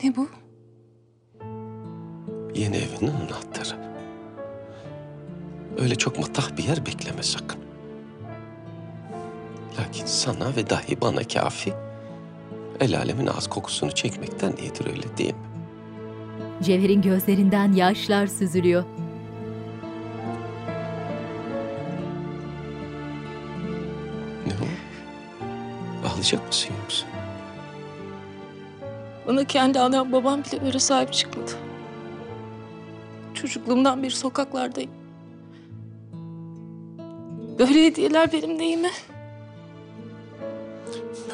Ne bu? Yeni evinin anahtarı. Öyle çok matah bir yer bekleme sakın. Lakin sana ve dahi bana kafi. El alemin ağız kokusunu çekmekten iyidir öyle değil mi? Cevher'in gözlerinden yaşlar süzülüyor. Ne o? Ağlayacak mısın yoksa? Bana kendi annem babam bile böyle sahip çıkmadı. Çocukluğumdan beri sokaklardayım. Böyle hediyeler benim neyime?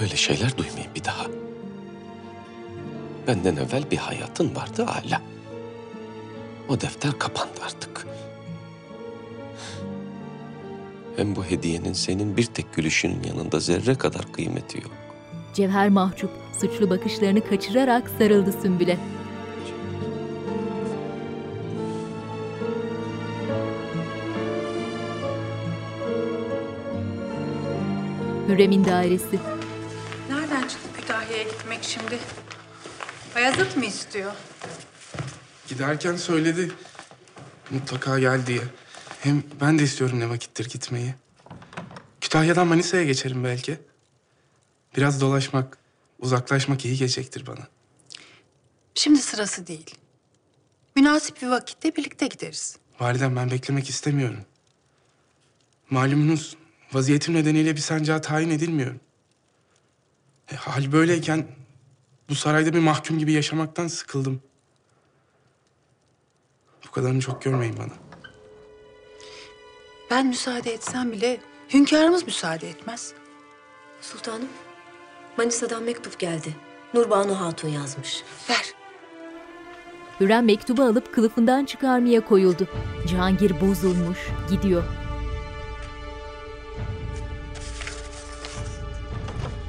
Böyle şeyler duymayayım bir daha. Benden evvel bir hayatın vardı hala. O defter kapandı artık. Hem bu hediyenin senin bir tek gülüşünün yanında zerre kadar kıymeti yok. Cevher mahcup, suçlu bakışlarını kaçırarak sarıldı Sümbül'e. Hürrem'in dairesi. Nereden çıktı Kütahya'ya gitmek şimdi? Bayazıt mı istiyor? Giderken söyledi. Mutlaka gel diye. Hem ben de istiyorum ne vakittir gitmeyi. Kütahya'dan Manisa'ya geçerim belki. Biraz dolaşmak, uzaklaşmak iyi gelecektir bana. Şimdi sırası değil. Münasip bir vakitte birlikte gideriz. Validem ben beklemek istemiyorum. Malumunuz vaziyetim nedeniyle bir sancağa tayin edilmiyorum. E, hal böyleyken bu sarayda bir mahkum gibi yaşamaktan sıkıldım. Bu kadarını çok görmeyin bana. Ben müsaade etsem bile hünkârımız müsaade etmez. Sultanım, Manisa'dan mektup geldi. Nurbanu Hatun yazmış. Ver. Hürrem mektubu alıp kılıfından çıkarmaya koyuldu. Cihangir bozulmuş, gidiyor.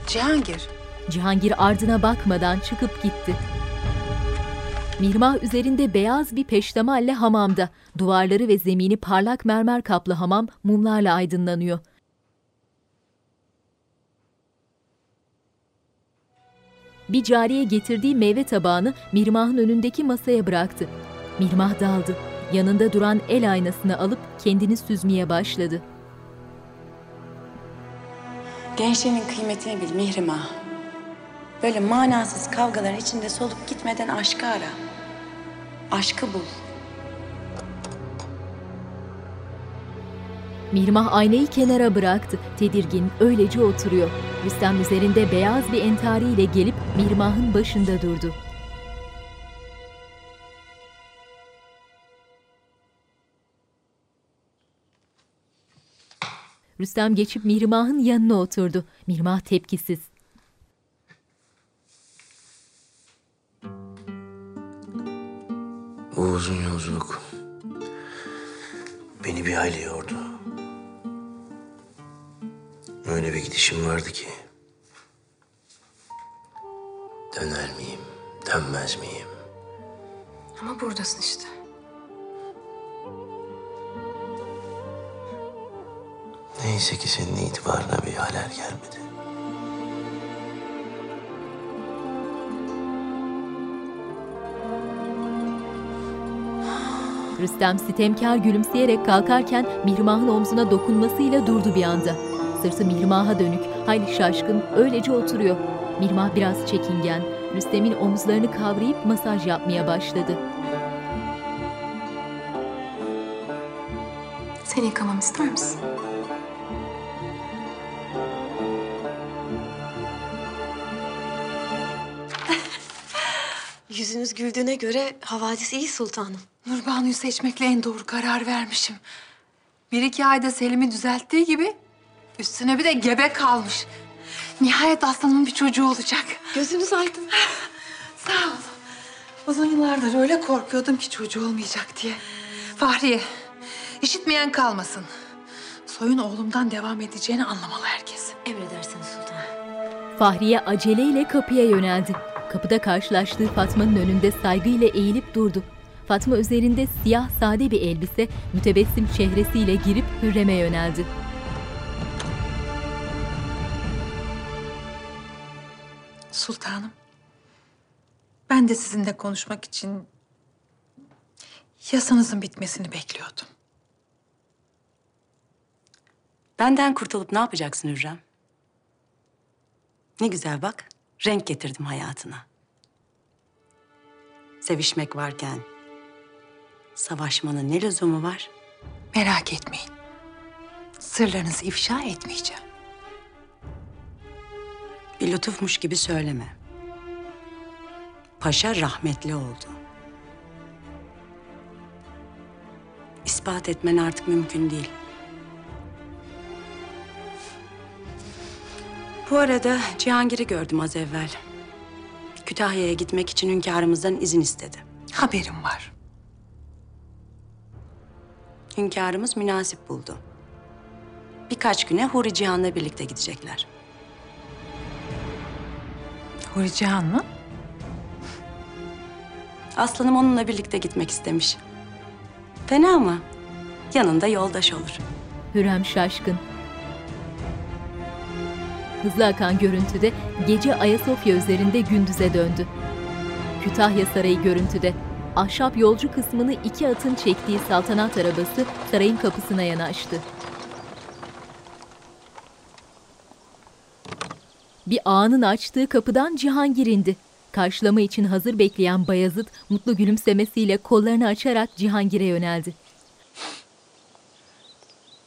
Cihangir. Cihangir ardına bakmadan çıkıp gitti. Mihrimah üzerinde beyaz bir peştemalle hamamda. Duvarları ve zemini parlak mermer kaplı hamam mumlarla aydınlanıyor. Bir cariye getirdiği meyve tabağını Mihrimah'ın önündeki masaya bıraktı. Mihrimah daldı. Yanında duran el aynasını alıp kendini süzmeye başladı. Gençliğinin kıymetini bil Mihrimah. Böyle manasız kavgaların içinde solup gitmeden aşkı ara. Aşkı bul. Mihrimah aynayı kenara bıraktı. Tedirgin, öylece oturuyor. Rüstem üzerinde beyaz bir entariyle gelip Mihrimah'ın başında durdu. Rüstem geçip Mihrimah'ın yanına oturdu. Mihrimah tepkisiz. Bu uzun yolculuk beni bir hayli yordu. Öyle bir gidişim vardı ki. Döner miyim, dönmez miyim? Ama buradasın işte. Neyse ki senin itibarına bir halel gelmedi. Rüstem sitemkar gülümseyerek kalkarken Mihrimah'ın omzuna dokunmasıyla durdu bir anda. Sırtı Mihrimah'a dönük, hayli şaşkın, öylece oturuyor. Mihrimah biraz çekingen, Rüstem'in omuzlarını kavrayıp masaj yapmaya başladı. Seni yıkamamı ister misin? Güldüğüne göre havadis iyi sultanım. Nurbanu'yu seçmekle en doğru karar vermişim. Bir iki ayda Selim'i düzelttiği gibi üstüne bir de gebe kalmış. Nihayet aslanımın bir çocuğu olacak. Gözünüz aydın. Sağ ol. Uzun yıllardır öyle korkuyordum ki çocuğu olmayacak diye. Fahriye, işitmeyen kalmasın. Soyun oğlumdan devam edeceğini anlamalı herkes. Emredersiniz sultanım. Fahriye aceleyle kapıya yöneldi. Kapıda karşılaştığı Fatma'nın önünde saygıyla eğilip durdu. Fatma üzerinde siyah sade bir elbise, mütebessim çehresiyle girip Hürrem'e yöneldi. Sultanım, ben de sizinle konuşmak için yasanızın bitmesini bekliyordum. Benden kurtulup ne yapacaksın Hürrem? Ne güzel bak, renk getirdim hayatına. Sevişmek varken savaşmanın ne lüzumu var? Merak etmeyin. Sırlarınızı ifşa etmeyeceğim. Bir lütufmuş gibi söyleme. Paşa rahmetli oldu. İspat etmen artık mümkün değil. Bu arada Cihangir'i gördüm az evvel. Kütahya'ya gitmek için hünkârımızdan izin istedi. Haberim var. Hünkârımız münasip buldu. Birkaç güne Huri Cihan'la birlikte gidecekler. Huri Cihan mı? Aslanım onunla birlikte gitmek istemiş. Fena mı? Yanında yoldaş olur. Hürrem şaşkın. Hızlı akan görüntüde gece Ayasofya üzerinde gündüze döndü. Kütahya Sarayı görüntüde. Ahşap yolcu kısmını iki atın çektiği saltanat arabası sarayın kapısına yanaştı. Bir ağanın açtığı kapıdan Cihangir indi. Karşılama için hazır bekleyen Bayezid mutlu gülümsemesiyle kollarını açarak Cihangir'e yöneldi.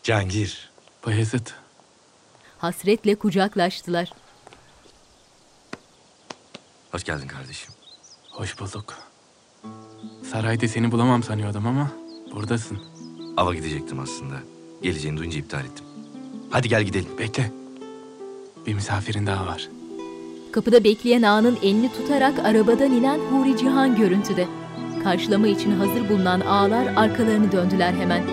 Cihangir. Bayezid. Hasretle kucaklaştılar. Hoş geldin kardeşim. Hoş bulduk. Sarayda seni bulamam sanıyordum ama buradasın. Ava gidecektim aslında. Geleceğini duyunca iptal ettim. Hadi gel gidelim. Bekle. Bir misafirin daha var. Kapıda bekleyen ağanın elini tutarak arabadan inen Huri Cihan görüntüde. Karşılama için hazır bulunan ağalar arkalarını döndüler hemen.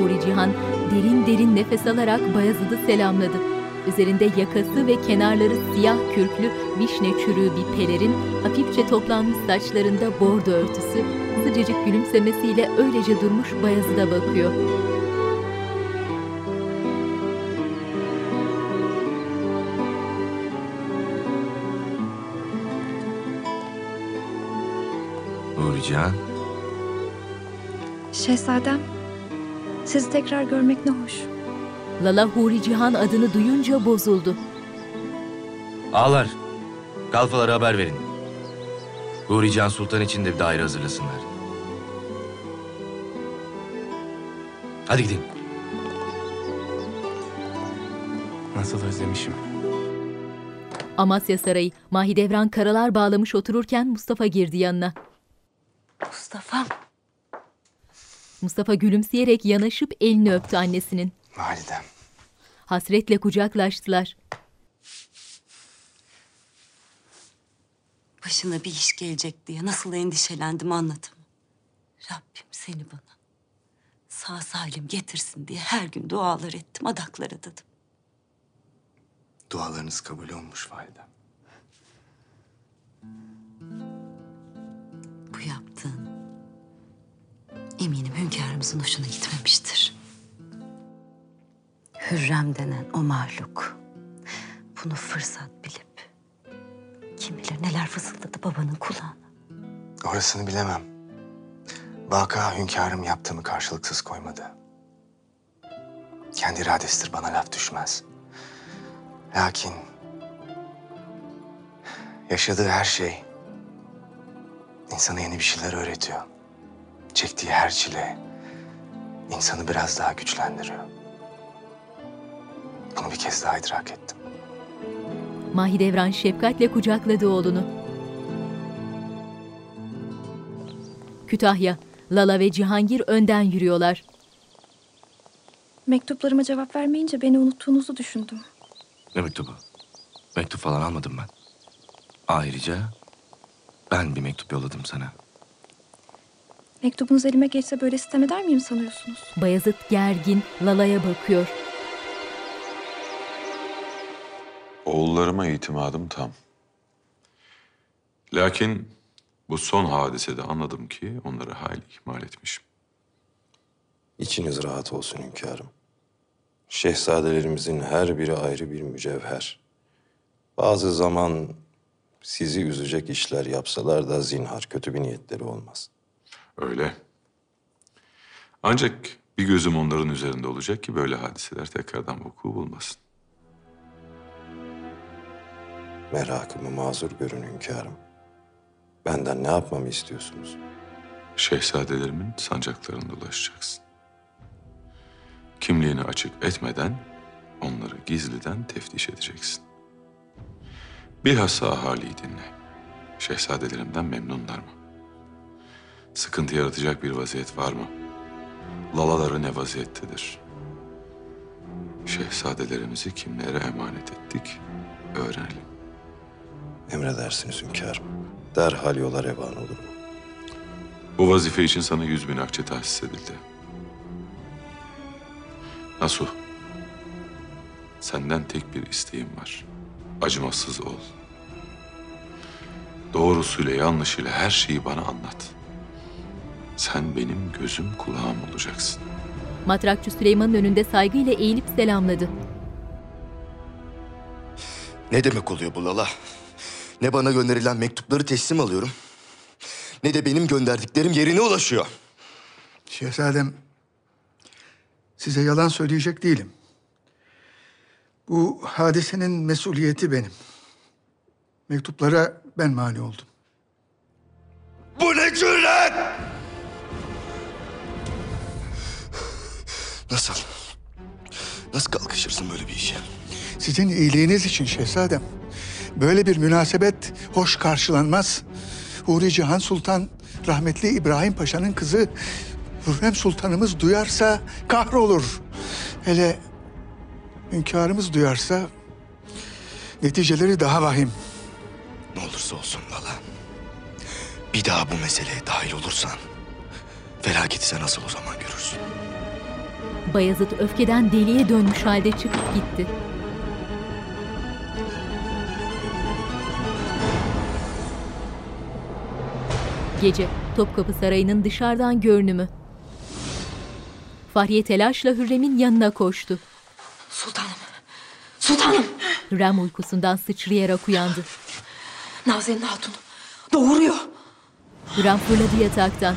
Huri Cihan derin derin nefes alarak Bayezid'i selamladı. Üzerinde yakası ve kenarları siyah kürklü vişne çürüğü bir pelerin, hafifçe toplanmış saçlarında bordo örtüsü, sıcacık gülümsemesiyle öylece durmuş Bayezid'e bakıyor. Nurican. Şehzadem, sizi tekrar görmek ne hoş. Lala Huri Cihan adını duyunca bozuldu. Ağlar. Kalfalara haber verin. Huri Can Sultan için de bir daire hazırlasınlar. Hadi gidelim. Nasıl özlemişim. Amasya Sarayı, Mahidevran karalar bağlamış otururken Mustafa girdi yanına. Mustafa. Mustafa gülümseyerek yanaşıp elini öptü annesinin. Validem. Hasretle kucaklaştılar. Başına bir iş gelecek diye nasıl endişelendim anlatamam. Rabbim seni bana sağ salim getirsin diye her gün dualar ettim, adaklar adadım. Dualarınız kabul olmuş validem. Bu yaptığın eminim hünkârımızın hoşuna gitmemiştir. Hürrem denen o mahluk bunu fırsat bilip kim bilir neler fısıldadı babanın kulağına. Orasını bilemem. Vaka hünkârım yaptığımı karşılıksız koymadı. Kendi iradesidir bana laf düşmez. Lakin yaşadığı her şey insana yeni bir şeyler öğretiyor. Çektiği her çile insanı biraz daha güçlendiriyor. Bunu bir kez daha idrak ettim. Mahidevran şefkatle kucakladı oğlunu. Kütahya, Lala ve Cihangir önden yürüyorlar. Mektuplarıma cevap vermeyince beni unuttuğunuzu düşündüm. Ne mektubu? Mektup falan almadım ben. Ayrıca ben bir mektup yolladım sana. Mektubunuz elime geçse böyle sitem eder miyim sanıyorsunuz? Bayezid gergin Lala'ya bakıyor. Oğullarıma itimadım tam. Lakin bu son hadisede anladım ki onları hayli ihmal etmişim. İçiniz rahat olsun hünkârım. Şehzadelerimizin her biri ayrı bir mücevher. Bazı zaman sizi üzecek işler yapsalar da zinhar kötü bir niyetleri olmaz. Öyle. Ancak bir gözüm onların üzerinde olacak ki böyle hadiseler tekrardan vuku bulmasın. Merakımı mazur görün hünkârım. Benden ne yapmamı istiyorsunuz? Şehzadelerimin sancaklarında dolaşacaksın. Kimliğini açık etmeden onları gizliden teftiş edeceksin. Bilhassa ahaliyi dinle. Şehzadelerimden memnunlar mı? Sıkıntı yaratacak bir vaziyet var mı? Lalaları ne vaziyettedir? Şehzadelerimizi kimlere emanet ettik? öğrenelim. Emredersiniz hünkârım. Derhal yola revan olurum. Bu vazife için sana yüz bin akçe tahsis edildi. Nasuh, senden tek bir isteğim var. Acımasız ol. Doğrusuyla yanlışıyla her şeyi bana anlat. Sen benim gözüm kulağım olacaksın. Matrakçı Süleyman'ın önünde saygıyla eğilip selamladı. Ne demek oluyor bu Lala? Ne bana gönderilen mektupları teslim alıyorum, ne de benim gönderdiklerim yerine ulaşıyor. Şehzadem, size yalan söyleyecek değilim. Bu hadisenin mesuliyeti benim. Mektuplara ben mani oldum. Bu ne cüret? Nasıl? Nasıl kalkışırsın böyle bir işe? Sizin iyiliğiniz için şehzadem. Böyle bir münasebet hoş karşılanmaz. Huri Cihan Sultan rahmetli İbrahim Paşa'nın kızı Hürrem Sultanımız duyarsa kahrolur. Hele hünkârımız duyarsa neticeleri daha vahim. Ne olursa olsun Lala. Bir daha bu meseleye dahil olursan felaketi sen asıl o zaman görürsün. Bayezid öfkeden deliye dönmüş halde çıkıp gitti. Gece Topkapı Sarayı'nın dışarıdan görünümü. Fahriye telaşla Hürrem'in yanına koştu. Sultanım. Sultanım. Hürrem uykusundan sıçrayarak uyandı. Nazenin Hatun. Doğuruyor. Hürrem fırladı yataktan.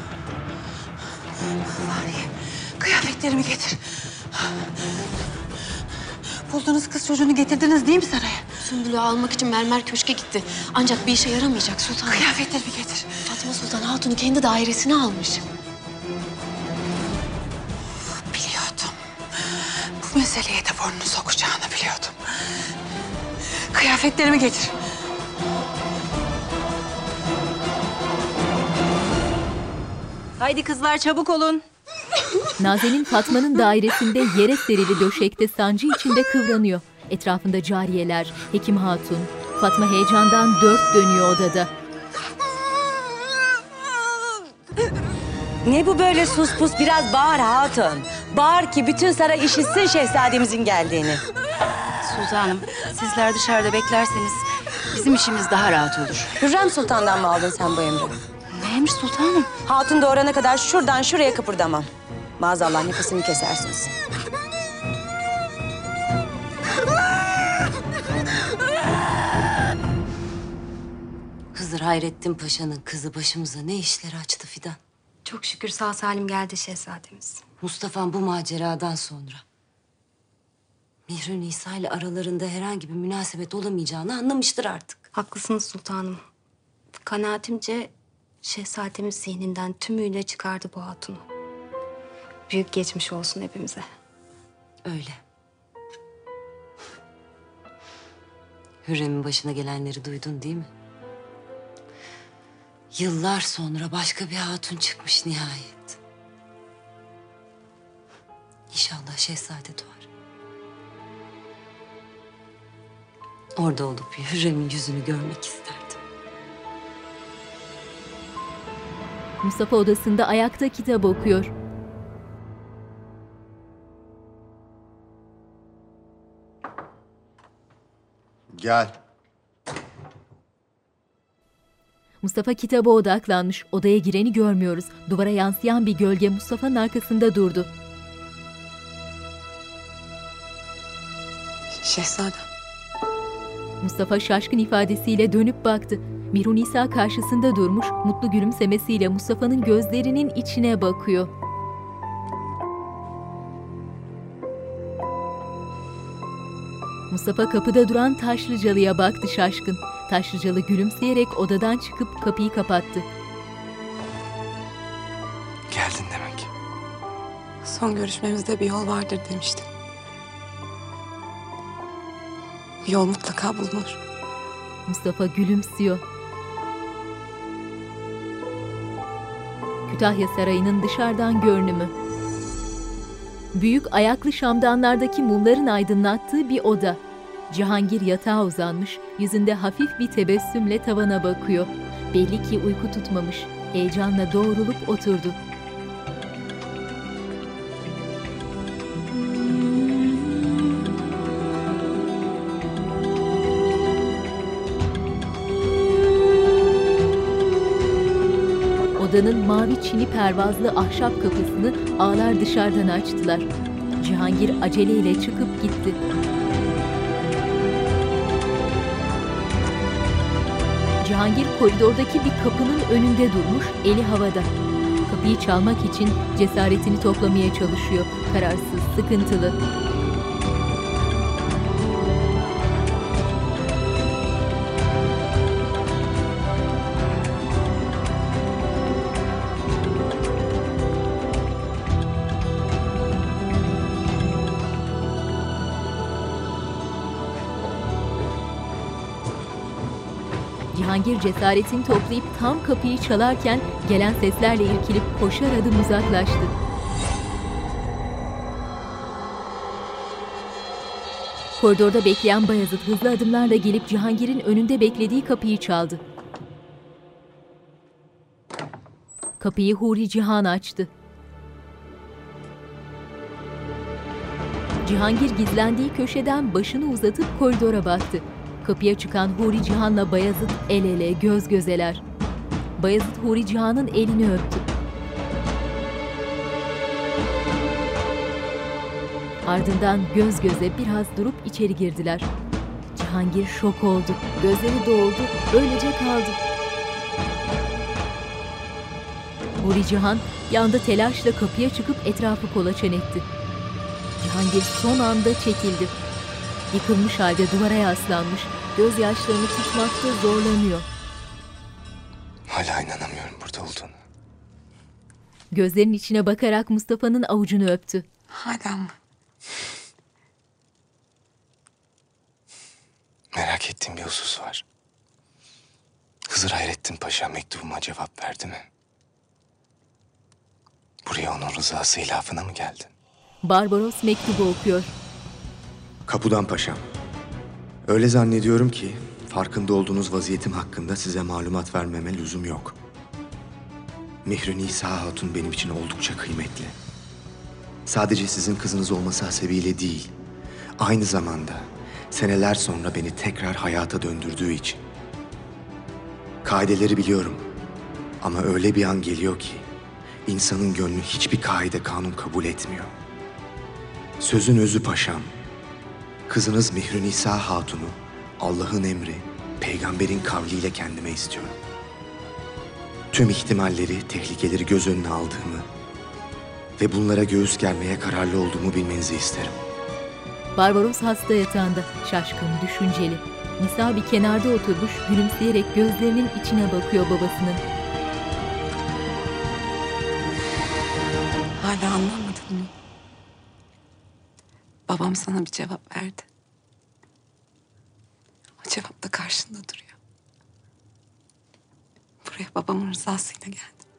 Kıyafetlerimi getir. Buldunuz kız çocuğunu getirdiniz değil mi saraya? Sümbül'ü almak için mermer köşke gitti. Ancak bir işe yaramayacak sultanım. Kıyafetlerimi getir. Fatma Sultan Hatun'u kendi dairesine almış. Biliyordum. Bu meseleye de burnunu sokacağını biliyordum. Kıyafetlerimi getir. Haydi kızlar çabuk olun. Nazenin Fatma'nın dairesinde yere serili döşekte sancı içinde kıvranıyor. Etrafında cariyeler, Hekim Hatun. Fatma heyecandan dört dönüyor odada. Ne bu böyle sus pus biraz bağır hatun. Bağır ki bütün saray işitsin şehzademizin geldiğini. Sultanım, sizler dışarıda beklerseniz bizim işimiz daha rahat olur. Hürrem Sultan'dan mı aldın sen bu emri? Neymiş sultanım? Hatun doğurana kadar şuradan şuraya kıpırdamam. Maazallah nefesini kesersiniz. Hızır Hayrettin Paşa'nın kızı başımıza ne işler açtı Fidan. Çok şükür sağ salim geldi şehzademiz. Mustafa'm bu maceradan sonra Mihri Nisa ile aralarında herhangi bir münasebet olamayacağını anlamıştır artık. Haklısınız sultanım. Kanaatimce şehzademiz zihninden tümüyle çıkardı bu hatunu. Büyük geçmiş olsun hepimize. Öyle. Hürrem'in başına gelenleri duydun değil mi? Yıllar sonra başka bir hatun çıkmış nihayet. İnşallah şehzade doğar. Orada olup Hürrem'in yüzünü görmek isterdim. Mustafa odasında ayakta kitap okuyor. Gel. Mustafa kitaba odaklanmış. Odaya gireni görmüyoruz. Duvara yansıyan bir gölge Mustafa'nın arkasında durdu. Şehzadem. Mustafa şaşkın ifadesiyle dönüp baktı. Mirun İsa karşısında durmuş, mutlu gülümsemesiyle Mustafa'nın gözlerinin içine bakıyor. Mustafa kapıda duran Taşlıcalı'ya baktı şaşkın. Taşlıcalı gülümseyerek odadan çıkıp kapıyı kapattı. Geldin demek. Son görüşmemizde bir yol vardır demiştin. Yol mutlaka bulunur. Mustafa gülümsüyor. Kütahya Sarayı'nın dışarıdan görünümü. Büyük ayaklı şamdanlardaki mumların aydınlattığı bir oda. Cihangir yatağa uzanmış, yüzünde hafif bir tebessümle tavana bakıyor. Belli ki uyku tutmamış. Heyecanla doğrulup oturdu. Odanın mavi çini pervazlı ahşap kapısını ağlar dışarıdan açtılar. Cihangir aceleyle çıkıp gitti. Cihangir koridordaki bir kapının önünde durmuş, eli havada. Kapıyı çalmak için cesaretini toplamaya çalışıyor. Kararsız, sıkıntılı. Cihangir cesaretini toplayıp tam kapıyı çalarken gelen seslerle irkilip koşar adım uzaklaştı. Koridorda bekleyen Bayezid hızlı adımlarla gelip Cihangir'in önünde beklediği kapıyı çaldı. Kapıyı Huri Cihan açtı. Cihangir gizlendiği köşeden başını uzatıp koridora baktı. Kapıya çıkan Huri Cihan'la Bayezid el ele, göz gözeler. Bayezid Huri Cihan'ın elini öptü. Ardından göz göze biraz durup içeri girdiler. Cihangir şok oldu. Gözleri doldu. Öylece kaldı. Huri Cihan yanda telaşla kapıya çıkıp etrafı kolaçan etti. Cihangir son anda çekildi. Yıkılmış halde duvara yaslanmış, gözyaşlarını tutmakta zorlanıyor. Hala inanamıyorum burada olduğunu. Gözlerinin içine bakarak Mustafa'nın avucunu öptü. Hala mı? Merak ettiğim bir husus var. Hızır Hayrettin Paşa mektubuma cevap verdi mi? Buraya onun rızası hilafına mı geldin? Barbaros mektubu okuyor. Kapudan Paşam. Öyle zannediyorum ki farkında olduğunuz vaziyetim hakkında size malumat vermeme lüzum yok. Mihri Nisa Hatun benim için oldukça kıymetli. Sadece sizin kızınız olması hasebiyle değil, aynı zamanda seneler sonra beni tekrar hayata döndürdüğü için. Kaideleri biliyorum ama öyle bir an geliyor ki insanın gönlü hiçbir kaide kanun kabul etmiyor. Sözün özü paşam, kızınız Mihri Nisa Hatun'u Allah'ın emri, peygamberin kavliyle kendime istiyorum. Tüm ihtimalleri, tehlikeleri göz önüne aldığımı ve bunlara göğüs germeye kararlı olduğumu bilmenizi isterim. Barbaros hasta yatağında, şaşkın, düşünceli. Nisa bir kenarda oturmuş, gülümseyerek gözlerinin içine bakıyor babasının. Hala mı? Babam sana bir cevap verdi. O cevap da karşında duruyor. Buraya babamın rızasıyla geldim.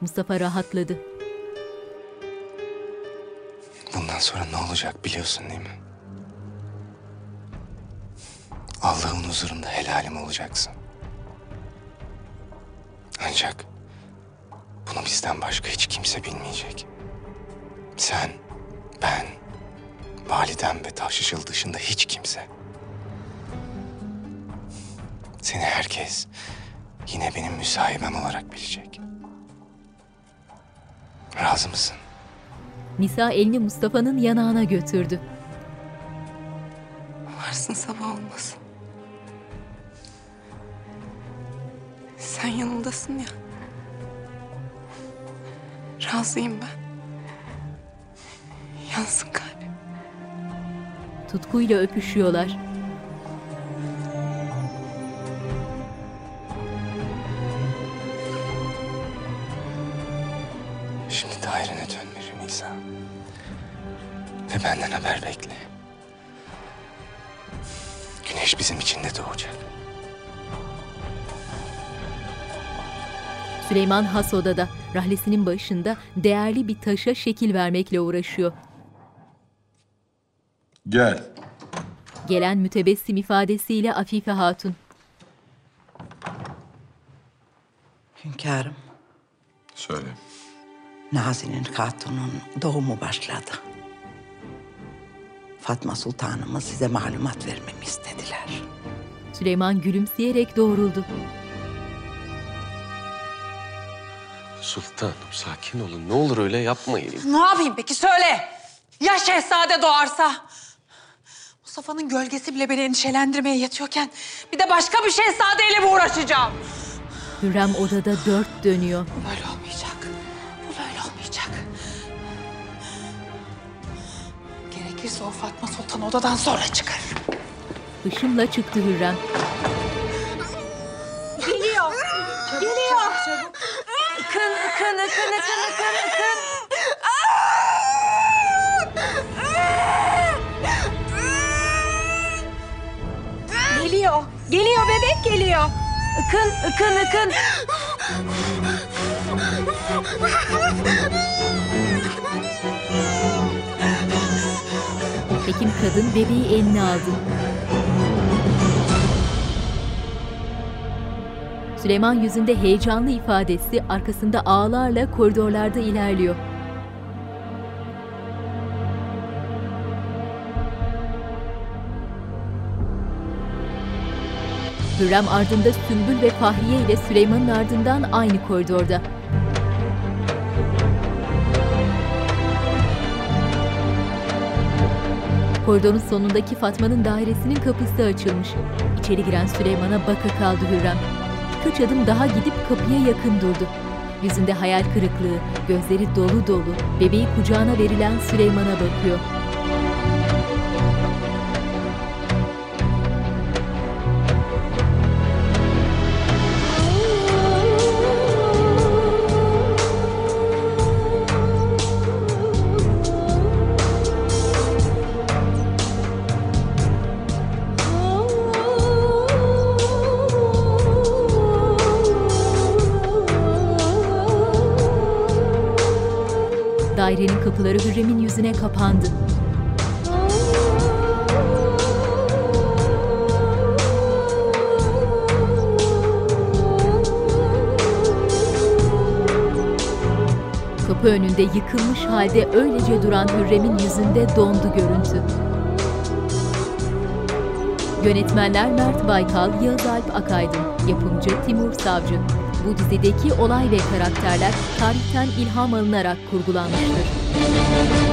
Mustafa rahatladı. Bundan sonra ne olacak biliyorsun değil mi? Allah'ın huzurunda helalim olacaksın. Ancak bunu bizden başka hiç kimse bilmeyecek. Sen, ben, validem ve Tavşişıl dışında hiç kimse. Seni herkes yine benim müsahibem olarak bilecek. Razı mısın? Nisa elini Mustafa'nın yanağına götürdü. Varsın sabah olmasın. Sen yanımdasın ya. Razıyım ben. Yansın kalbim. Tutkuyla öpüşüyorlar. Şimdi dairene dön Miri Nisa. Ve benden haber bekle. Güneş bizim için de doğacak. Süleyman has odada, rahlesinin başında değerli bir taşa şekil vermekle uğraşıyor. Gel. Gelen mütebessim ifadesiyle Afife Hatun. Hünkârım, Söyle. Nazi'nin hatunun doğumu başladı. Fatma Sultanımız size malumat vermemi istediler. Süleyman gülümseyerek doğruldu. Sultanım sakin olun. Ne olur öyle yapmayın. Ne yapayım peki söyle. Ya şehzade doğarsa? Mustafa'nın gölgesi bile beni endişelendirmeye yetiyorken bir de başka bir şehzadeyle mi uğraşacağım? Hürrem odada dört dönüyor. Bu böyle olmayacak. Bu böyle olmayacak. Gerekirse o Fatma Sultan odadan sonra çıkar. Hışımla çıktı Hürrem. Geliyor. Geliyor. Ikın, ıkın, ıkın, ıkın, ıkın, ıkın. Geliyor. Geliyor bebek geliyor. Ikın, ıkın, ıkın. Hekim kadın bebeği eline aldı. Süleyman yüzünde heyecanlı ifadesi arkasında ağlarla koridorlarda ilerliyor. Hürrem ardında Sümbül ve Fahriye ile Süleyman'ın ardından aynı koridorda. Koridorun sonundaki Fatma'nın dairesinin kapısı açılmış. İçeri giren Süleyman'a baka kaldı Hürrem. Birkaç adım daha gidip kapıya yakın durdu. Yüzünde hayal kırıklığı, gözleri dolu dolu, bebeği kucağına verilen Süleyman'a bakıyor. Dairenin kapıları Hürrem'in yüzüne kapandı. Kapı önünde yıkılmış halde öylece duran Hürrem'in yüzünde dondu görüntü. Yönetmenler Mert Baykal, Yağız Alp Akaydın, yapımcı Timur Savcı. Bu dizideki olay ve karakterler tarihten ilham alınarak kurgulanmıştır. Thank you.